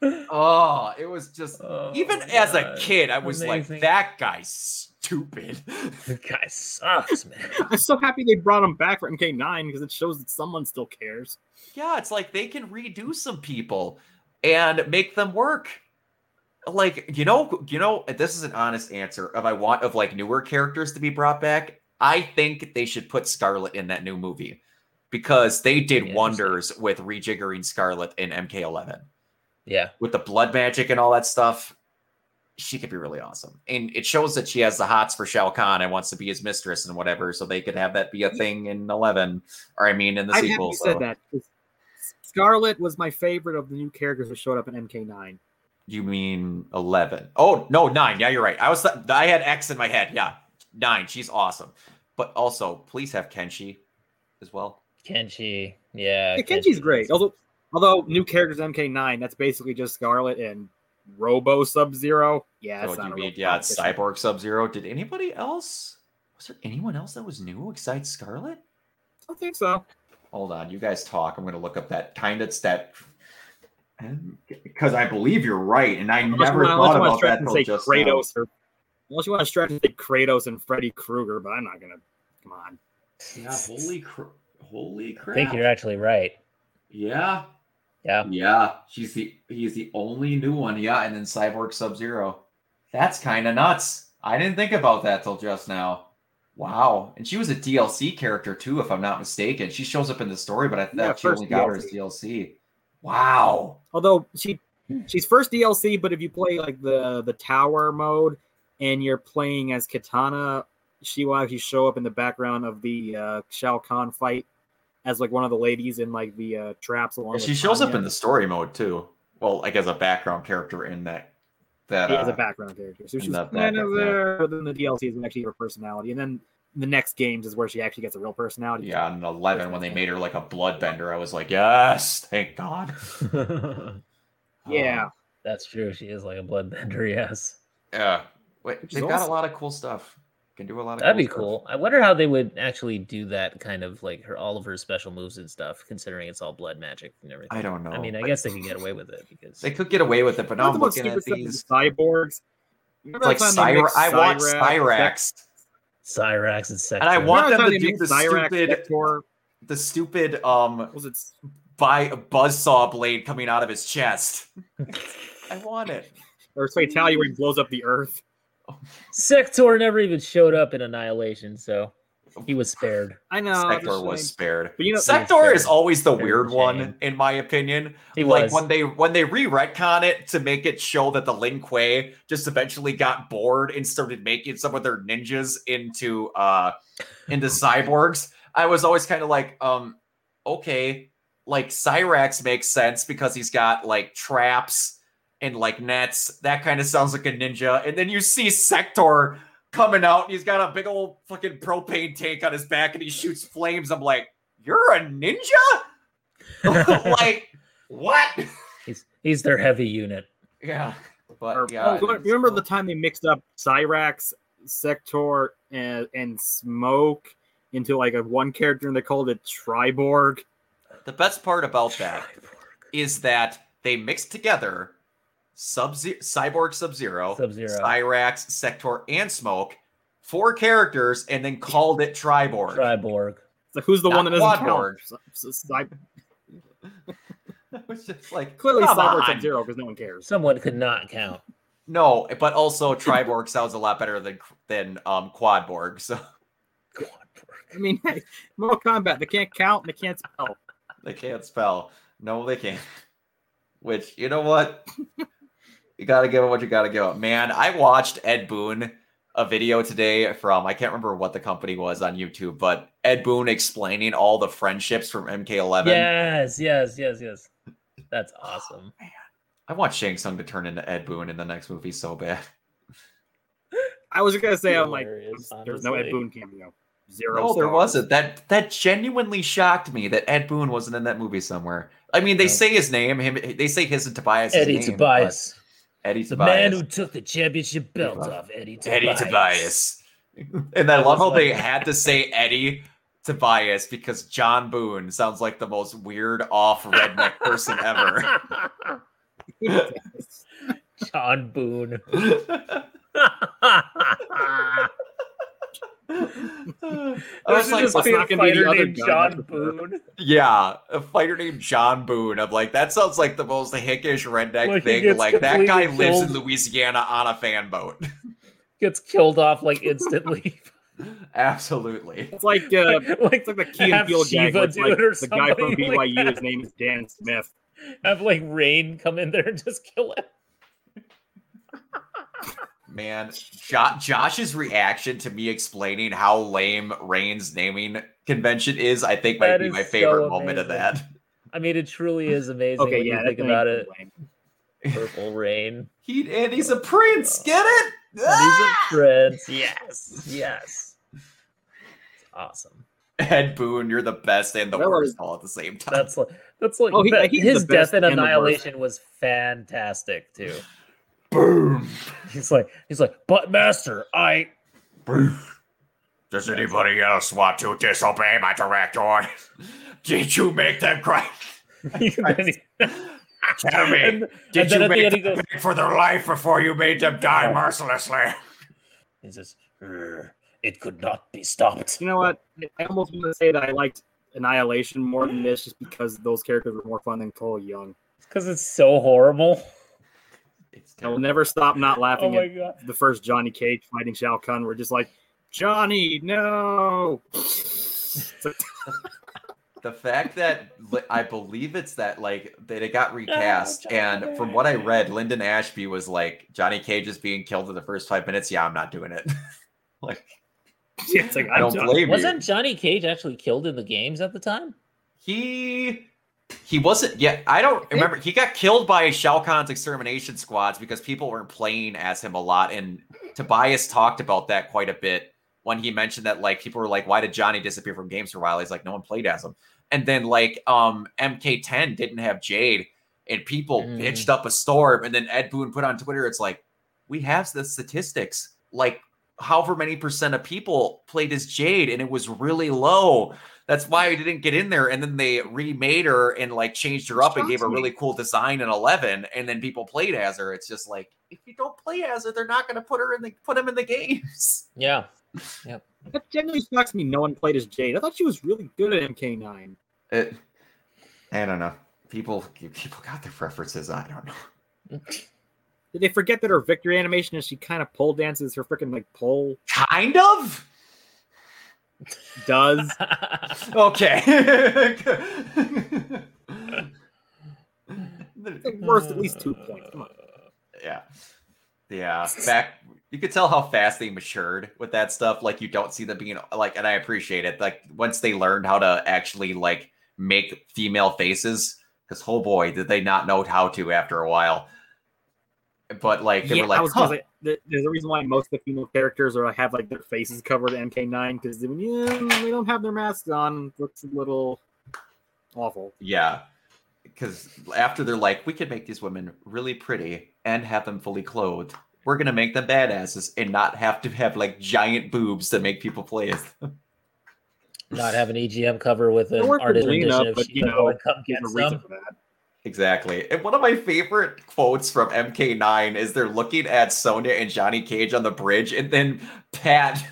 Oh, it was just Oh, even as a kid, I was Amazing. like, that guy's stupid. The guy sucks, man. I'm so happy they brought him back for MK9 because it shows that someone still cares. yeah, it's like they can redo some people and make them work. Like, you know, you know, this is an honest answer of I want of like newer characters to be brought back. I think they should put Skarlet in that new movie because they did Interesting. wonders with rejiggering Skarlet in MK11 Yeah. with the blood magic and all that stuff. She could be really awesome, and it shows that she has the hots for Shao Kahn and wants to be his mistress and whatever. So they could have that be a thing in Eleven, or I mean, in the I'm sequel. so- said that. 'cause Skarlet was my favorite of the new characters that showed up in MK9. You mean eleven? Oh no, nine. Yeah, you're right. I was I had X in my head. Yeah, nine. She's awesome, but also please have Kenshi as well. Kenshi. Yeah. Yeah, Kenshi's great. Although, although new characters MK9, that's basically just Skarlet and Robo Sub Zero. Yeah, So that's you a mean yeah, it's. Cyborg Sub Zero. Did anybody else? Was there anyone else that was new besides Skarlet? I don't think so. Hold on, you guys talk. I'm going to look up that kind of stat because I believe you're right, and I Unless never you wanna- thought unless you about wanna that and till say just now. Kratos or unless you want to stretch and say Kratos and Freddy Krueger, but I'm not gonna. Come on. Yeah, holy cr- holy I crap! think you're actually right. Yeah, Yeah. yeah. She's the he's the only new one. Yeah, and then Cyborg Sub Zero. That's kind of nuts. I didn't think about that till just now. Wow, and she was a DLC character too, if I'm not mistaken. She shows up in the story, but I thought Yeah, she only first got her as DLC. Wow. Although she she's first DLC, but if you play like the the tower mode and you're playing as Kitana, she will actually show up in the background of the uh, Shao Kahn fight as like one of the ladies in like the uh, traps along. And she shows up in the story mode too. well, like as a background character in that. That He is uh, a background character, so in she's the kind of background, yeah. there. But then the DLC is actually her personality, and then the next games is where she actually gets a real personality. yeah, on eleven when they made her like a bloodbender, I was like, yes, thank God. yeah. Um, That's true. She is like a bloodbender. Yes, yeah. Wait, they've got awesome. a lot of cool stuff. Can do a lot of. that'd be stuff. cool. I wonder how they would actually do that kind of like her all of her special moves and stuff, considering it's all blood magic and everything. I don't know. I mean, I but guess they can get away with it because they could get away with it, but now I'm the most looking stupid at these. cyborgs. It's like that time they Cyrax. I want Cyrax- Cyrax, Cyrax and Sector. and I want them to do the Cyrax, stupid, Sector- the stupid um was it by a buzzsaw blade coming out of his chest. I want it. or Fatality where he blows up the Earth? Sector never even showed up in Annihilation, so he was spared. I know. I'm Sector just was saying. spared. But you know- Sector is always the Very weird one, shame. in my opinion. He like was. when they when they re-retcon it to make it show that the Lin Kuei just eventually got bored and started making some of their ninjas into uh into cyborgs. I was always kind of like, um, okay, like Cyrax makes sense because he's got like traps and like nets. That kind of sounds like a ninja. And then you see Sector coming out and he's got a big old fucking propane tank on his back and he shoots flames. I'm like, you're a ninja? like what? He's he's their heavy unit. Yeah, but Or- yeah. oh, it's- remember the time they mixed up Cyrax, Sector, and, and Smoke into like a one character and they called it Triborg? the best part about that is that they mixed together Sub Cyborg Sub Zero, Sub-Zero. Cyrax, Sector, and Smoke, four characters, and then called it Triborg. Triborg. It's like who's the Not one that doesn't Quadborg. count? So- so Cy- was just like clearly Cyborg. Sub Zero because no one cares. Someone could not count. No, but also Triborg sounds a lot better than than um Quadborg. So I mean, hey, Mortal Kombat, they can't count and they can't spell. they can't spell. No, they can't. Which you know what? you gotta give it what you gotta give it. Man, I watched Ed Boon a video today from I can't remember what the company was on YouTube, but Ed Boon explaining all the friendships from MK11. Yes, yes, yes, yes. That's oh, awesome. man. I want Shang Tsung to turn into Ed Boon in the next movie so bad. I was gonna say, I'm like, there's no Ed honestly. Boon cameo. Zero. No, there wasn't. That that genuinely shocked me that Ed Boon wasn't in that movie somewhere. I mean, they No. say his name. Him. They say his and Tobias. Eddie name, Tobias. Eddie The Tobias. man who took the championship belt off Eddie Tobias. Eddie Tobias. And I love how they had to say Eddie Tobias because John Boone sounds like the most weird off redneck person ever. John Boone. I There was like, just what's be a not gonna be the fighter other named? John Boone. yeah, a fighter named John Boone. I'm like, that sounds like the most hickish redneck Like, thing. Like that guy completely lives in. Louisiana on a fan boat. Gets killed off like instantly. Absolutely. It's like uh, like, it's like the Key and have Peele gag. Where it's like the guy from somebody like BYU, his name is Dan Smith. have like Rain come in there and just kill him. Man, jo- Josh's reaction to me explaining how lame Rain's naming convention is, I think might be is my so favorite moment of that. I mean, it truly is amazing Okay, when yeah, you think about thing it. is lame. Purple Rain. He and he's a prince. Get it? And he's a Ah! prince. Yes, yes. It's awesome. Ed Boon, you're the best and the That was- worst all at the same time. That's like that's like Oh, he- his death in and. Annihilation was fantastic too. Boom. He's like he's like, but master, I Boom. Does anybody else want to disobey my director? Did you make them cry? Tell me, and- did and you at the make end he them goes, beg for their life before you made them die mercilessly? he says, it could not be stopped. You know what? I almost want to say that I liked Annihilation more than this, just because those characters were more fun than Cole Young. Because it's so horrible. It's I will never stop not Oh laughing my at god. the first Johnny Cage fighting Shao Kahn. We're just like, Johnny, no. The fact that I believe it's that like that it got recast, and from what I read, Linden Ashby was like Johnny Cage is being killed in the first five minutes. Yeah, I'm not doing it. like it's like I don't I'm blame. Wasn't Johnny Cage actually killed in the games at the time? He He wasn't. Yeah, I don't remember. He got killed by Shao Kahn's extermination squads because people weren't playing as him a lot, and Tobias talked about that quite a bit when he mentioned that like people were like, "Why did Johnny disappear from games for a while?" He's like, "No one played as him." And then like um MK10 didn't have Jade, and people Mm. pitched up a storm. And then Ed Boon put on Twitter, "It's like we have the statistics, like." However many percent of people played as Jade, and it was really low. That's why we didn't get in there. And then they remade her and like changed her up and gave her a really cool design in 11. And then people played as her. It's just like, if you don't play as her, they're not going to put her in the put them in the games. Yeah, yeah. That genuinely shocks me. No one played as Jade. I thought she was really good at MK9. It, I don't know. People people got their preferences. I don't know. Did they forget that her victory animation is she kind of pole dances her freaking like pole Kind of. Does? Okay. Worth at least two points. Come on. yeah. Yeah. Back you could tell how fast they matured with that stuff. Like you don't see them being like, and I appreciate it. Like once they learned how to actually like make female faces, because oh boy, did they not know how to after a while. But like they yeah, were like, I was huh, gonna say, there's a reason why most of the female characters are have like their faces covered in MK9 because yeah, they don't have their masks on. Looks a little awful. Yeah. Because after they're like, we could make these women really pretty and have them fully clothed. We're gonna make them badasses and not have to have like giant boobs to make people play as them. Not have an EGM cover with an It worked for artist Lena, rendition of but, you know, come get a some. for that. Exactly. And one of my favorite quotes from MK9 is they're looking at Sonya and Johnny Cage on the bridge, and then Pat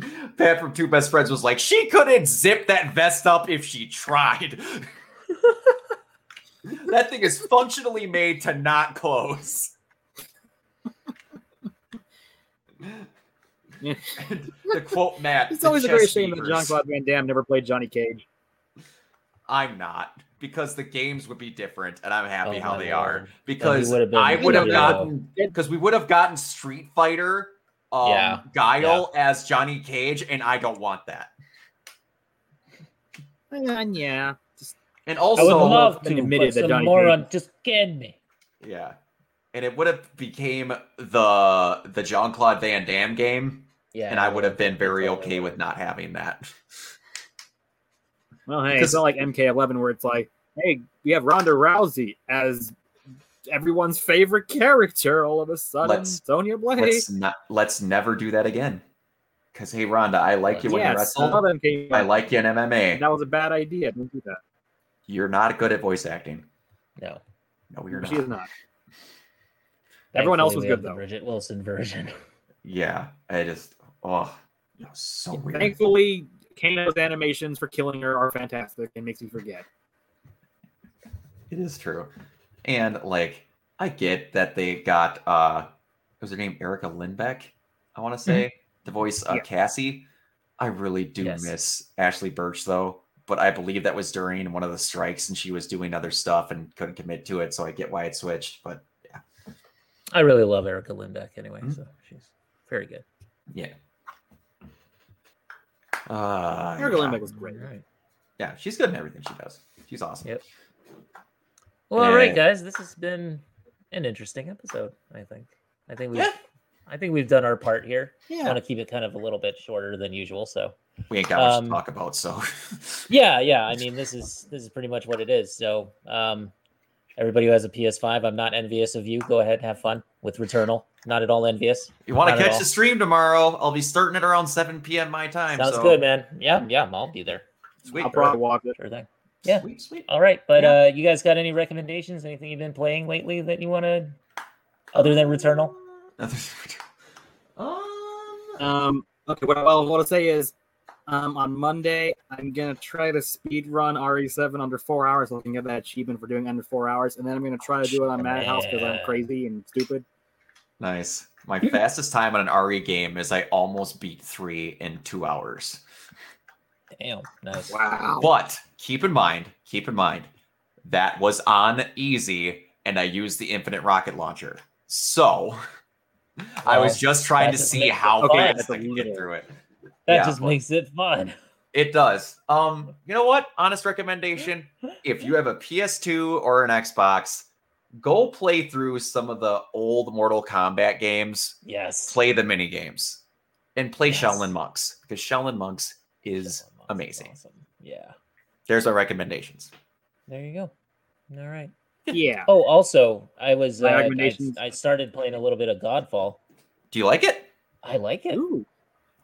Pat from Two Best Friends was like, she couldn't zip that vest up if she tried. that thing is functionally made to not close. Yeah. The quote Matt. It's always a great shame that. Jean Claude Van Damme never played Johnny Cage. I'm not because the games would be different, and I'm happy Oh how they Lord. are because would have I would have gotten because we would have gotten Street Fighter, um, Yeah. Guile as Johnny Cage, and I don't want that. Uh, yeah, just And I would also, love to, admitted but that some Johnny moron just get me. yeah, and it would have became the the Jean Claude Van Damme game, Yeah, and I would have been very okay with not having that. Well, hey, Because- it's not like MK11 where it's like, hey, we have Ronda Rousey as everyone's favorite character. All of a sudden, Let's- Sonya Blade. Let's not let's never do that again. Because hey, Ronda, I like you when you yes, I wrestle. love MK. I like you in MMA. That was a bad idea. Don't do that. You're not good at voice acting. No. No, you're She not. is not. Everyone else was good, have the though. Bridgette Wilson version. Yeah, I just oh, that was so weird. Thankfully, Kano's animations for killing her are fantastic and makes me forget. It is true, and like I get that they got uh, what was her name Erica Lindbeck? I want to say the voice of Yeah. Cassie. I really do Yes. miss Ashly Burch though, but I believe that was during one of the strikes, and she was doing other stuff and couldn't commit to it. So I get why it switched, but yeah. I really love Erica Lindbeck anyway, Mhm. so she's very good. yeah. Uh, Erica yeah. Lindbeck was great. All right. Yeah, she's good in everything she does. She's awesome. Yep. Well, all right, guys. This has been an interesting episode. I think. I think we've. Yeah. I think we've done our part here. I Yeah. want to keep it kind of a little bit shorter than usual. So We ain't got much Um, to talk about, so yeah, yeah. I mean, this is this is pretty much what it is. So um, everybody who has a PS5, I'm not envious of you. Go ahead, and have fun with Returnal. Not at all envious. you want to catch the stream tomorrow? I'll be starting it around 7 p.m. my time. Sounds so- good, man. Yeah, yeah. I'll be there. Sweet, I'll probably watch it. Sure thing. Yeah. Sweet, sweet. All right, but Yeah. uh, you guys got any recommendations? Anything you've been playing lately that you want to, other than Returnal? um, Um, okay, what, well, what I'll say is, um, on Monday, I'm gonna try to speed run RE7 under four hours, looking at that achievement for doing under four hours, and then I'm gonna try to do it on Madhouse because I'm crazy and stupid. Nice. My fastest time on an RE game is I almost beat three in two hours. Damn, nice. Wow. But keep in mind, keep in mind, that was on easy, and I used the infinite rocket launcher. So I was just trying to just see how fun. fast That's I a could get through it. That Yeah, just but- makes it fun. It does. Um, you know what? Honest recommendation: if you have a PS2 or an Xbox, go play through some of the old Mortal Kombat games. Yes. Play the mini games and play Yes. Shaolin Monks because Shaolin Monks is Shaolin Monks amazing. awesome. Yeah. There's our recommendations. There you go. All right. Yeah. Oh, also, I was My uh, I. I started playing a little bit of Godfall. Do you like it? I like it. Ooh.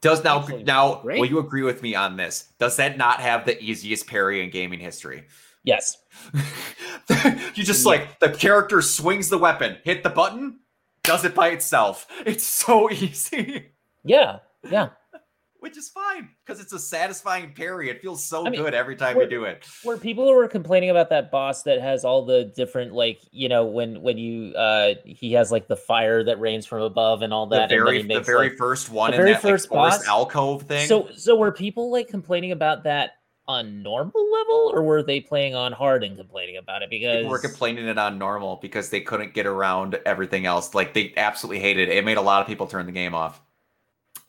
Does now Actually, now great. will you agree with me on this? Does that not have the easiest parry in gaming history? Yes. you just Yeah. like the character swings the weapon, hit the button, does it by itself. It's so easy, Yeah. Yeah. which is fine because it's a satisfying parry. It feels so I mean, good every time you we're- do it. Where people were complaining about that boss that has all the different like you know when when you uh he has like the fire that rains from above and all The that and then very he the very like- first one the in very that first like, boss? alcove thing. So so were people like complaining about that on normal level or were they playing on hard and complaining about it because People were complaining it on normal because they couldn't get around everything else. Like they absolutely hated it. It made a lot of people turn the game off.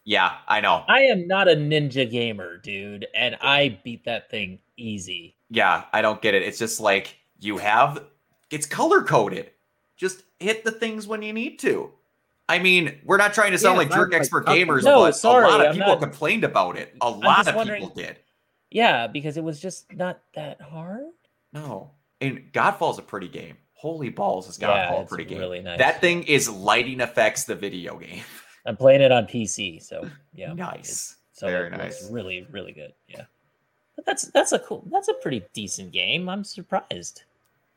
Yeah, I know. I am not a ninja gamer, dude, and I beat that thing easy. Yeah, I don't get it. It's just like you have it's color coded. Just hit the things when you need to. I mean, we're not trying to sound Yeah, like jerk like expert gamers, No, but sorry, a lot of I'm people not- complained about it. A lot of people did. Yeah, because it was just not that hard. No. And Godfall's a pretty game. Holy balls is Yeah, Godfall a pretty game. really nice. That thing is lighting effects the video game. I'm playing it on PC, so yeah, nice. So Very nice. really, really good. Yeah, but that's that's a cool, that's a pretty decent game. I'm surprised.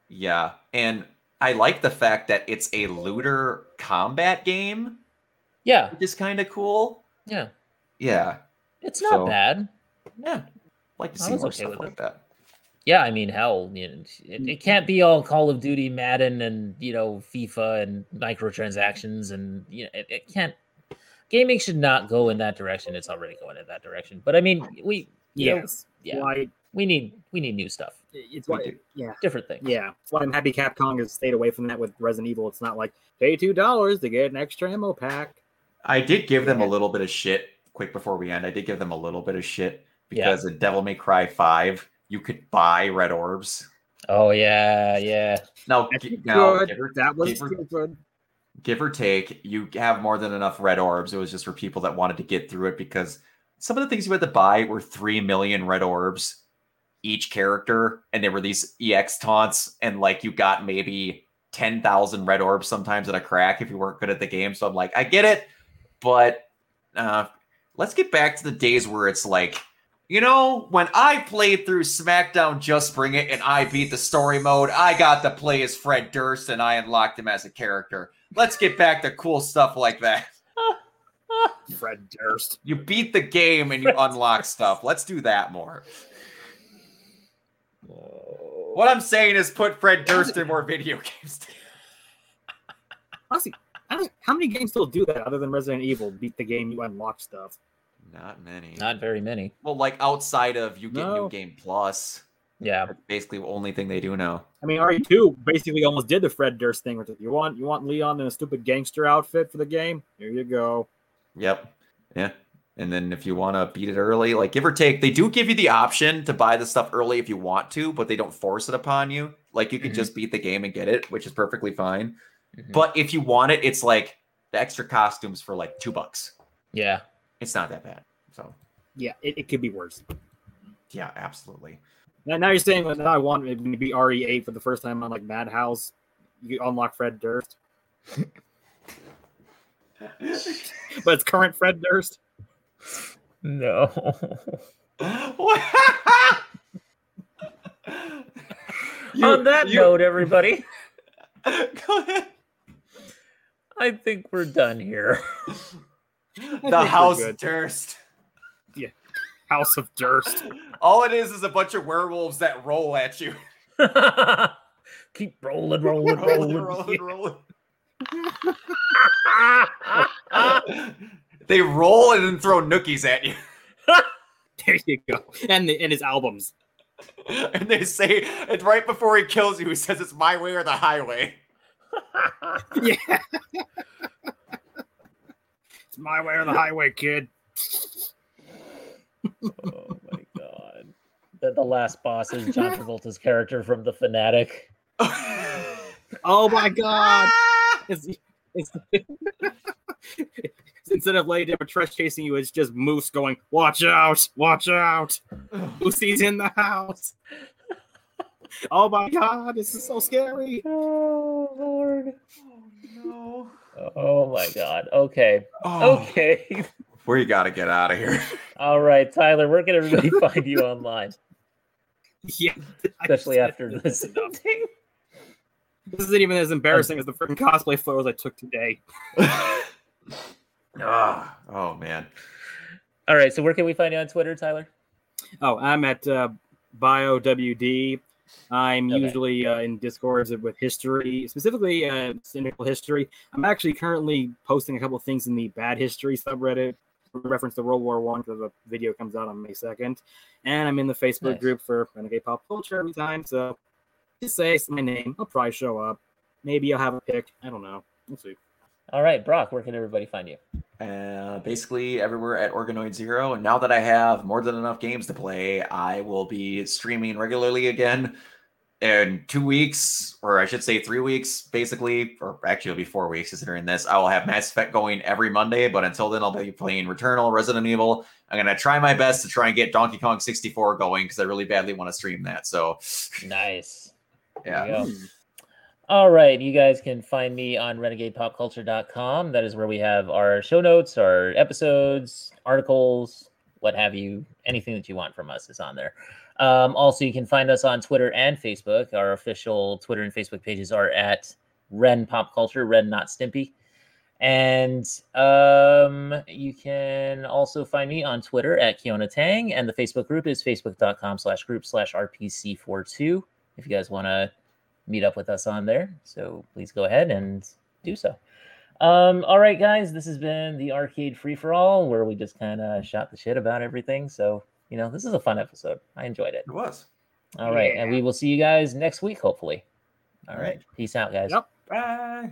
Yeah, and I like the fact that it's a looter combat game, Yeah, which is kind of cool. yeah, Yeah, it's not So- bad. yeah, like to I see was more okay stuff with like it. that. Yeah, I mean, hell, you know, it, it can't be all Call of Duty, Madden, and you know, FIFA and microtransactions, and you know, it, it can't. Gaming should not go in that direction. It's already going in that direction. But I mean, we, you know, Yes. yeah, Why? we need we need new stuff, It's We why. Yeah. different things. Yeah. That's why I'm happy Capcom has stayed away from that with Resident Evil. It's not like pay two dollars to get an extra ammo pack. I did give them a little bit of shit. Quick before we end, I did give them a little bit of shit Yeah. because in Devil May Cry Five, you could buy red orbs. Oh yeah, yeah. Now, That's g- now give or, That was give or- stupid. give or take, you have more than enough red orbs. It was just for people that wanted to get through it because some of the things you had to buy were three million red orbs each character, and they were these EX taunts, and like you got maybe ten thousand red orbs sometimes at a crack if you weren't good at the game. So I'm like, I get it, but uh, let's get back to the days where it's like. You know, when I played through SmackDown Just Bring It and I beat the story mode, I got to play as Fred Durst and I unlocked him as a character. Let's get back to cool stuff like that. Fred Durst. You beat the game and you unlock stuff. Let's do that more. What I'm saying is put Fred Durst in more video games. Honestly, how many games still do that other than Resident Evil? Beat the game, you unlock stuff. Not many. Not very many. well, like outside of you get No. New Game Plus. Yeah. That's basically the only thing they do now. I mean, RE2 basically almost did the Fred Durst thing. With it. You want you want Leon in a stupid gangster outfit for the game? Here you go. Yep. Yeah. And then if you want to beat it early, like give or take, they do give you the option to buy the stuff early if you want to, but they don't force it upon you. Like you can Mhm. just beat the game and get it, which is perfectly fine. Mhm. But if you want it, it's like the extra costumes for like two bucks. Yeah. It's not that bad. So Yeah, it, it could be worse. yeah, absolutely. Now, now you're saying that I want it to be RE8 for the first time on like Madhouse. You unlock Fred Durst, but it's current Fred Durst. No. You- On that you- note, everybody, go ahead. I think we're done here. Think The House good. Durst. Yeah, House of Durst. All it is is a bunch of werewolves that roll at you. Keep rolling, rolling, rolling. rolling, rolling. they roll and then throw nookies at you. There you go. And the, and his albums. And they say, it's right before he kills you, he says it's my way or the highway. Yeah. It's my way or the highway, kid. oh my god! that the last boss is John Travolta's character from The Fanatic. Oh my god! It's, it's, instead of Lady Dimitrescu chasing you, it's just Moose going, "Watch out! Watch out! Moosey's in the house!" Oh my god! This is so scary. Oh Lord. Oh, no. Oh my God. Okay. Oh, Okay. we gotta get out of here. All right, Tyler. Where can everybody find you online, Yeah, especially after this? This isn't even as embarrassing as the freaking cosplay photos I took today. Ah, oh man. All right. So where can we find you on Twitter, Tyler? Oh, I'm at uh, BioWD. I'm Okay. usually uh, in discords with history, specifically uh, cynical history. I'm actually currently posting a couple of things in the bad history subreddit, reference to World War One, because the video comes out on May 2nd. And I'm in the Facebook Nice. group for Renegade Pop Culture every time. So just say my name. I'll probably show up. Maybe I'll have a pick. I don't know. We'll see. All right, Brock. Where can everybody find you? Uh, basically everywhere at Organoid Zero. And now that I have more than enough games to play, I will be streaming regularly again in two weeks, or I should say three weeks, basically, or actually it'll be four weeks considering this. I will have Mass Effect going every Monday, but until then I'll be playing Returnal, Resident Evil. I'm gonna try my best to try and get Donkey Kong 64 going because I really badly want to stream that. So Nice. There yeah. All right, you guys can find me on renegadepopculture.com. That is where we have our show notes, our episodes, articles, what have you. Anything that you want from us is on there. Um, also, you can find us on Twitter and Facebook. Our official Twitter and Facebook pages are at Ren Pop Culture, Ren Not Stimpy. And um, you can also find me on Twitter at Kiona Tang, and the Facebook group is facebook.com slash group slash RPC42 if you guys want to meet up with us on there. So please go ahead and do so. Um, all right, guys, this has been the arcade free for all where we just kind of shot the shit about everything. So, you know, this is a fun episode. I enjoyed it. It was. All right, and we will see you guys next week, hopefully. All All right, right. peace out, guys. Yep. Bye.